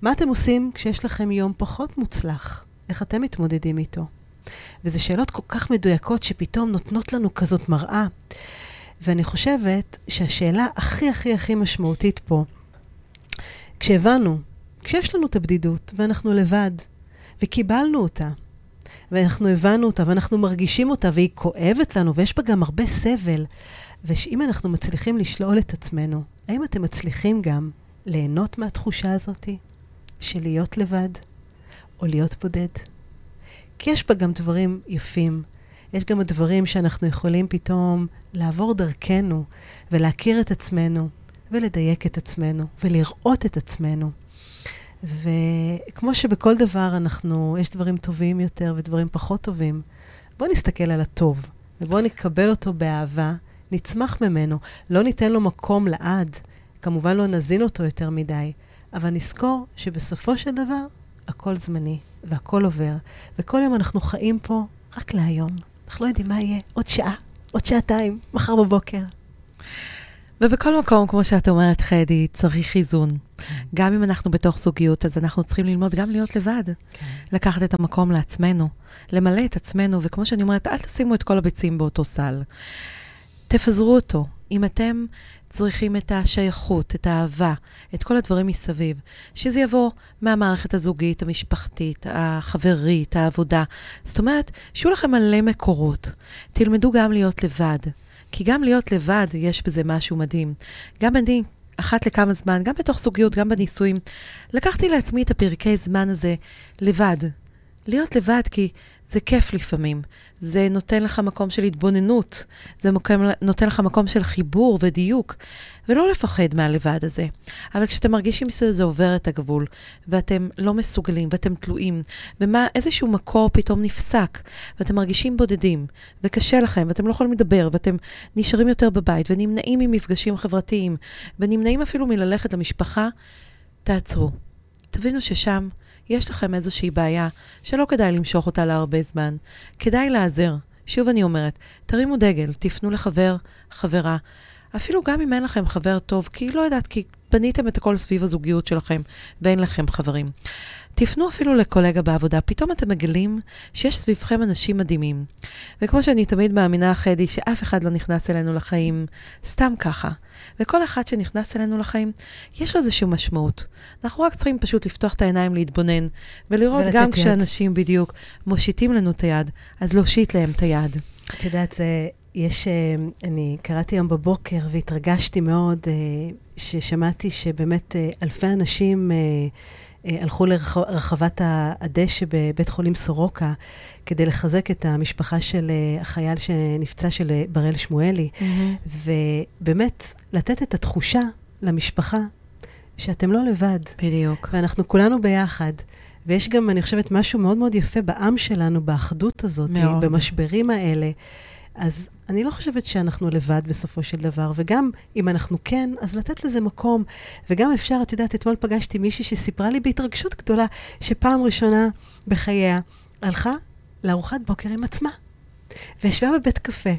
מה אתם עושים כשיש לכם יום פחות מוצלח? איך אתם מתמודדים איתו? וזה שאלות כל כך מדויקות שפתאום נותנות לנו כזאת מראה. ואני חושבת שהשאלה הכי הכי הכי משמעותית פה, כשהבנו, כשיש לנו את הבדידות ואנחנו לבד, וקיבלנו אותה, ואנחנו הבנו אותה, ואנחנו מרגישים אותה, והיא כואבת לנו, ויש בה גם הרבה סבל, ושאם אנחנו מצליחים לשלול את עצמנו, האם אתם מצליחים גם ליהנות מהתחושה הזאתי? של להיות לבד או להיות בודד. כי יש בה גם דברים יפים. יש גם דברים שאנחנו יכולים פתאום לעבור דרכנו ולהכיר את עצמנו ולדייק את עצמנו ולראות את עצמנו. וכמו שבכל דבר אנחנו, יש דברים טובים יותר ודברים פחות טובים, בואו נסתכל על הטוב ובואו נקבל אותו באהבה, נצמח ממנו, לא ניתן לו מקום לעד, כמובן לא נזין אותו יותר מדי, אבל נזכור שבסופו של דבר, הכל זמני, והכל עובר, וכל יום אנחנו חיים פה רק להיום. אנחנו לא יודעים מה יהיה עוד שעה, עוד שעתיים, מחר בבוקר. ובכל מקום, כמו שאת אומרת, חדי, צריך איזון. גם אם אנחנו בתוך זוגיות, אז אנחנו צריכים ללמוד גם להיות לבד. כן. לקחת את המקום לעצמנו, למלא את עצמנו, וכמו שאני אומרת, אל תשימו את כל הביצים באותו סל. תפזרו אותו. אם אתם צריכים את השייכות, את האהבה, את כל הדברים מסביב. שזה יבוא מהמערכת הזוגית, המשפחתית, החברית, העבודה. זאת אומרת, שיהיו לכם מלא מקורות. תלמדו גם להיות לבד. כי גם להיות לבד, יש בזה משהו מדהים. גם אני, אחת לכמה זמן, גם בתוך זוגיות, גם בנישואים, לקחתי לעצמי את הפרקי זמן הזה לבד. להיות לבד, כי זה כיף לפעמים, זה נותן לך מקום של התבוננות, זה מוקם, נותן לך מקום של חיבור ודיוק, ולא לפחד מהלבד הזה. אבל כשאתם מרגישים שזה עובר את הגבול, ואתם לא מסוגלים, ואתם תלויים, ומה, איזשהו מקור פתאום נפסק, ואתם מרגישים בודדים, וקשה לכם, ואתם לא יכולים לדבר, ואתם נשארים יותר בבית, ונמנעים ממפגשים חברתיים, ונמנעים אפילו מללכת למשפחה, תעצרו. תבינו ששם יש לכם איזושהי בעיה שלא כדאי למשוך אותה להרבה זמן. כדאי להיעזר. שוב אני אומרת, תרימו דגל, תפנו לחבר, חברה. אפילו גם אם אין לכם חבר טוב, כי לא יודעת, כי בניתם את הכל סביב הזוגיות שלכם ואין לכם חברים. תפנו אפילו לקולגה בעבודה, פתאום אתם מגלים שיש סביבכם אנשים מדהימים. וכמו שאני תמיד מאמינה, חדי, שאף אחד לא נכנס אלינו לחיים סתם ככה. וכל אחד שנכנס אלינו לחיים, יש לו איזושהי משמעות. אנחנו רק צריכים פשוט לפתוח את העיניים, להתבונן, ולראות גם יד. כשאנשים בדיוק מושיטים לנו את היד, אז להושיט להם את היד. את יודעת, זה, יש, אה, אני קראתי היום בבוקר והתרגשתי מאוד, אה, ששמעתי שבאמת אה, אלפי אנשים הלכו לרחבת הדשא בבית חולים סורוקה כדי לחזק את המשפחה של החייל שנפצע, של בראל שמואלי, mm-hmm. ובאמת לתת את התחושה למשפחה שאתם לא לבד. בדיוק. ואנחנו כולנו ביחד. ויש גם, אני חושבת, משהו מאוד מאוד יפה בעם שלנו, באחדות הזאת, מאוד. במשברים האלה. אז אני לא חושבת שאנחנו לבד בסופו של דבר, וגם אם אנחנו כן, אז לתת לזה מקום. וגם אפשר, את יודעת, אתמול פגשתי מישהי שסיפרה לי בהתרגשות גדולה, שפעם ראשונה בחייה הלכה לארוחת בוקר עם עצמה, וישבה בבית קפה,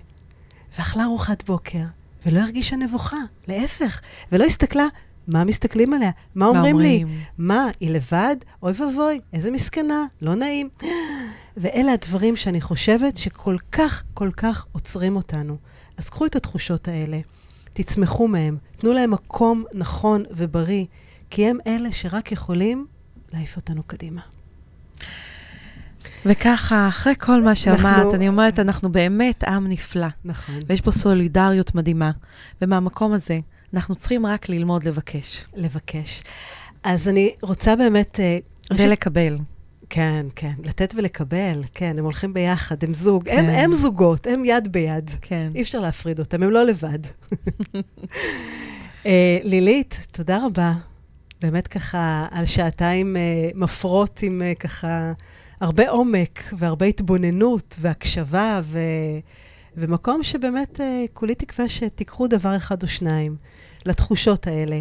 ואכלה ארוחת בוקר, ולא הרגישה נבוכה, להפך, ולא הסתכלה מה מסתכלים עליה? מה אומרים מה לי? מה, היא לבד? אוי ואבוי, איזה מסכנה, לא נעים. ואלה הדברים שאני חושבת שכל כך, כל כך עוצרים אותנו. אז קחו את התחושות האלה, תצמחו מהם, תנו להם מקום נכון ובריא, כי הם אלה שרק יכולים להעיף אותנו קדימה. וככה, אחרי כל מה שאמרת, אנחנו... אני אומרת, אנחנו באמת עם נפלא. נכון. ויש פה סולידריות מדהימה. ומהמקום הזה, אנחנו צריכים רק ללמוד לבקש. לבקש. אז אני רוצה באמת... אה, ולקבל. כן, כן, לתת ולקבל, כן, הם הולכים ביחד, הם זוג, כן. הם, הם זוגות, הם יד ביד. כן. אי אפשר להפריד אותם, הם לא לבד. uh, לילית, תודה רבה. באמת ככה, על שעתיים uh, מפרות עם uh, ככה הרבה עומק והרבה התבוננות והקשבה, ו... ומקום שבאמת uh, כולי תקווה שתיקחו דבר אחד או שניים לתחושות האלה.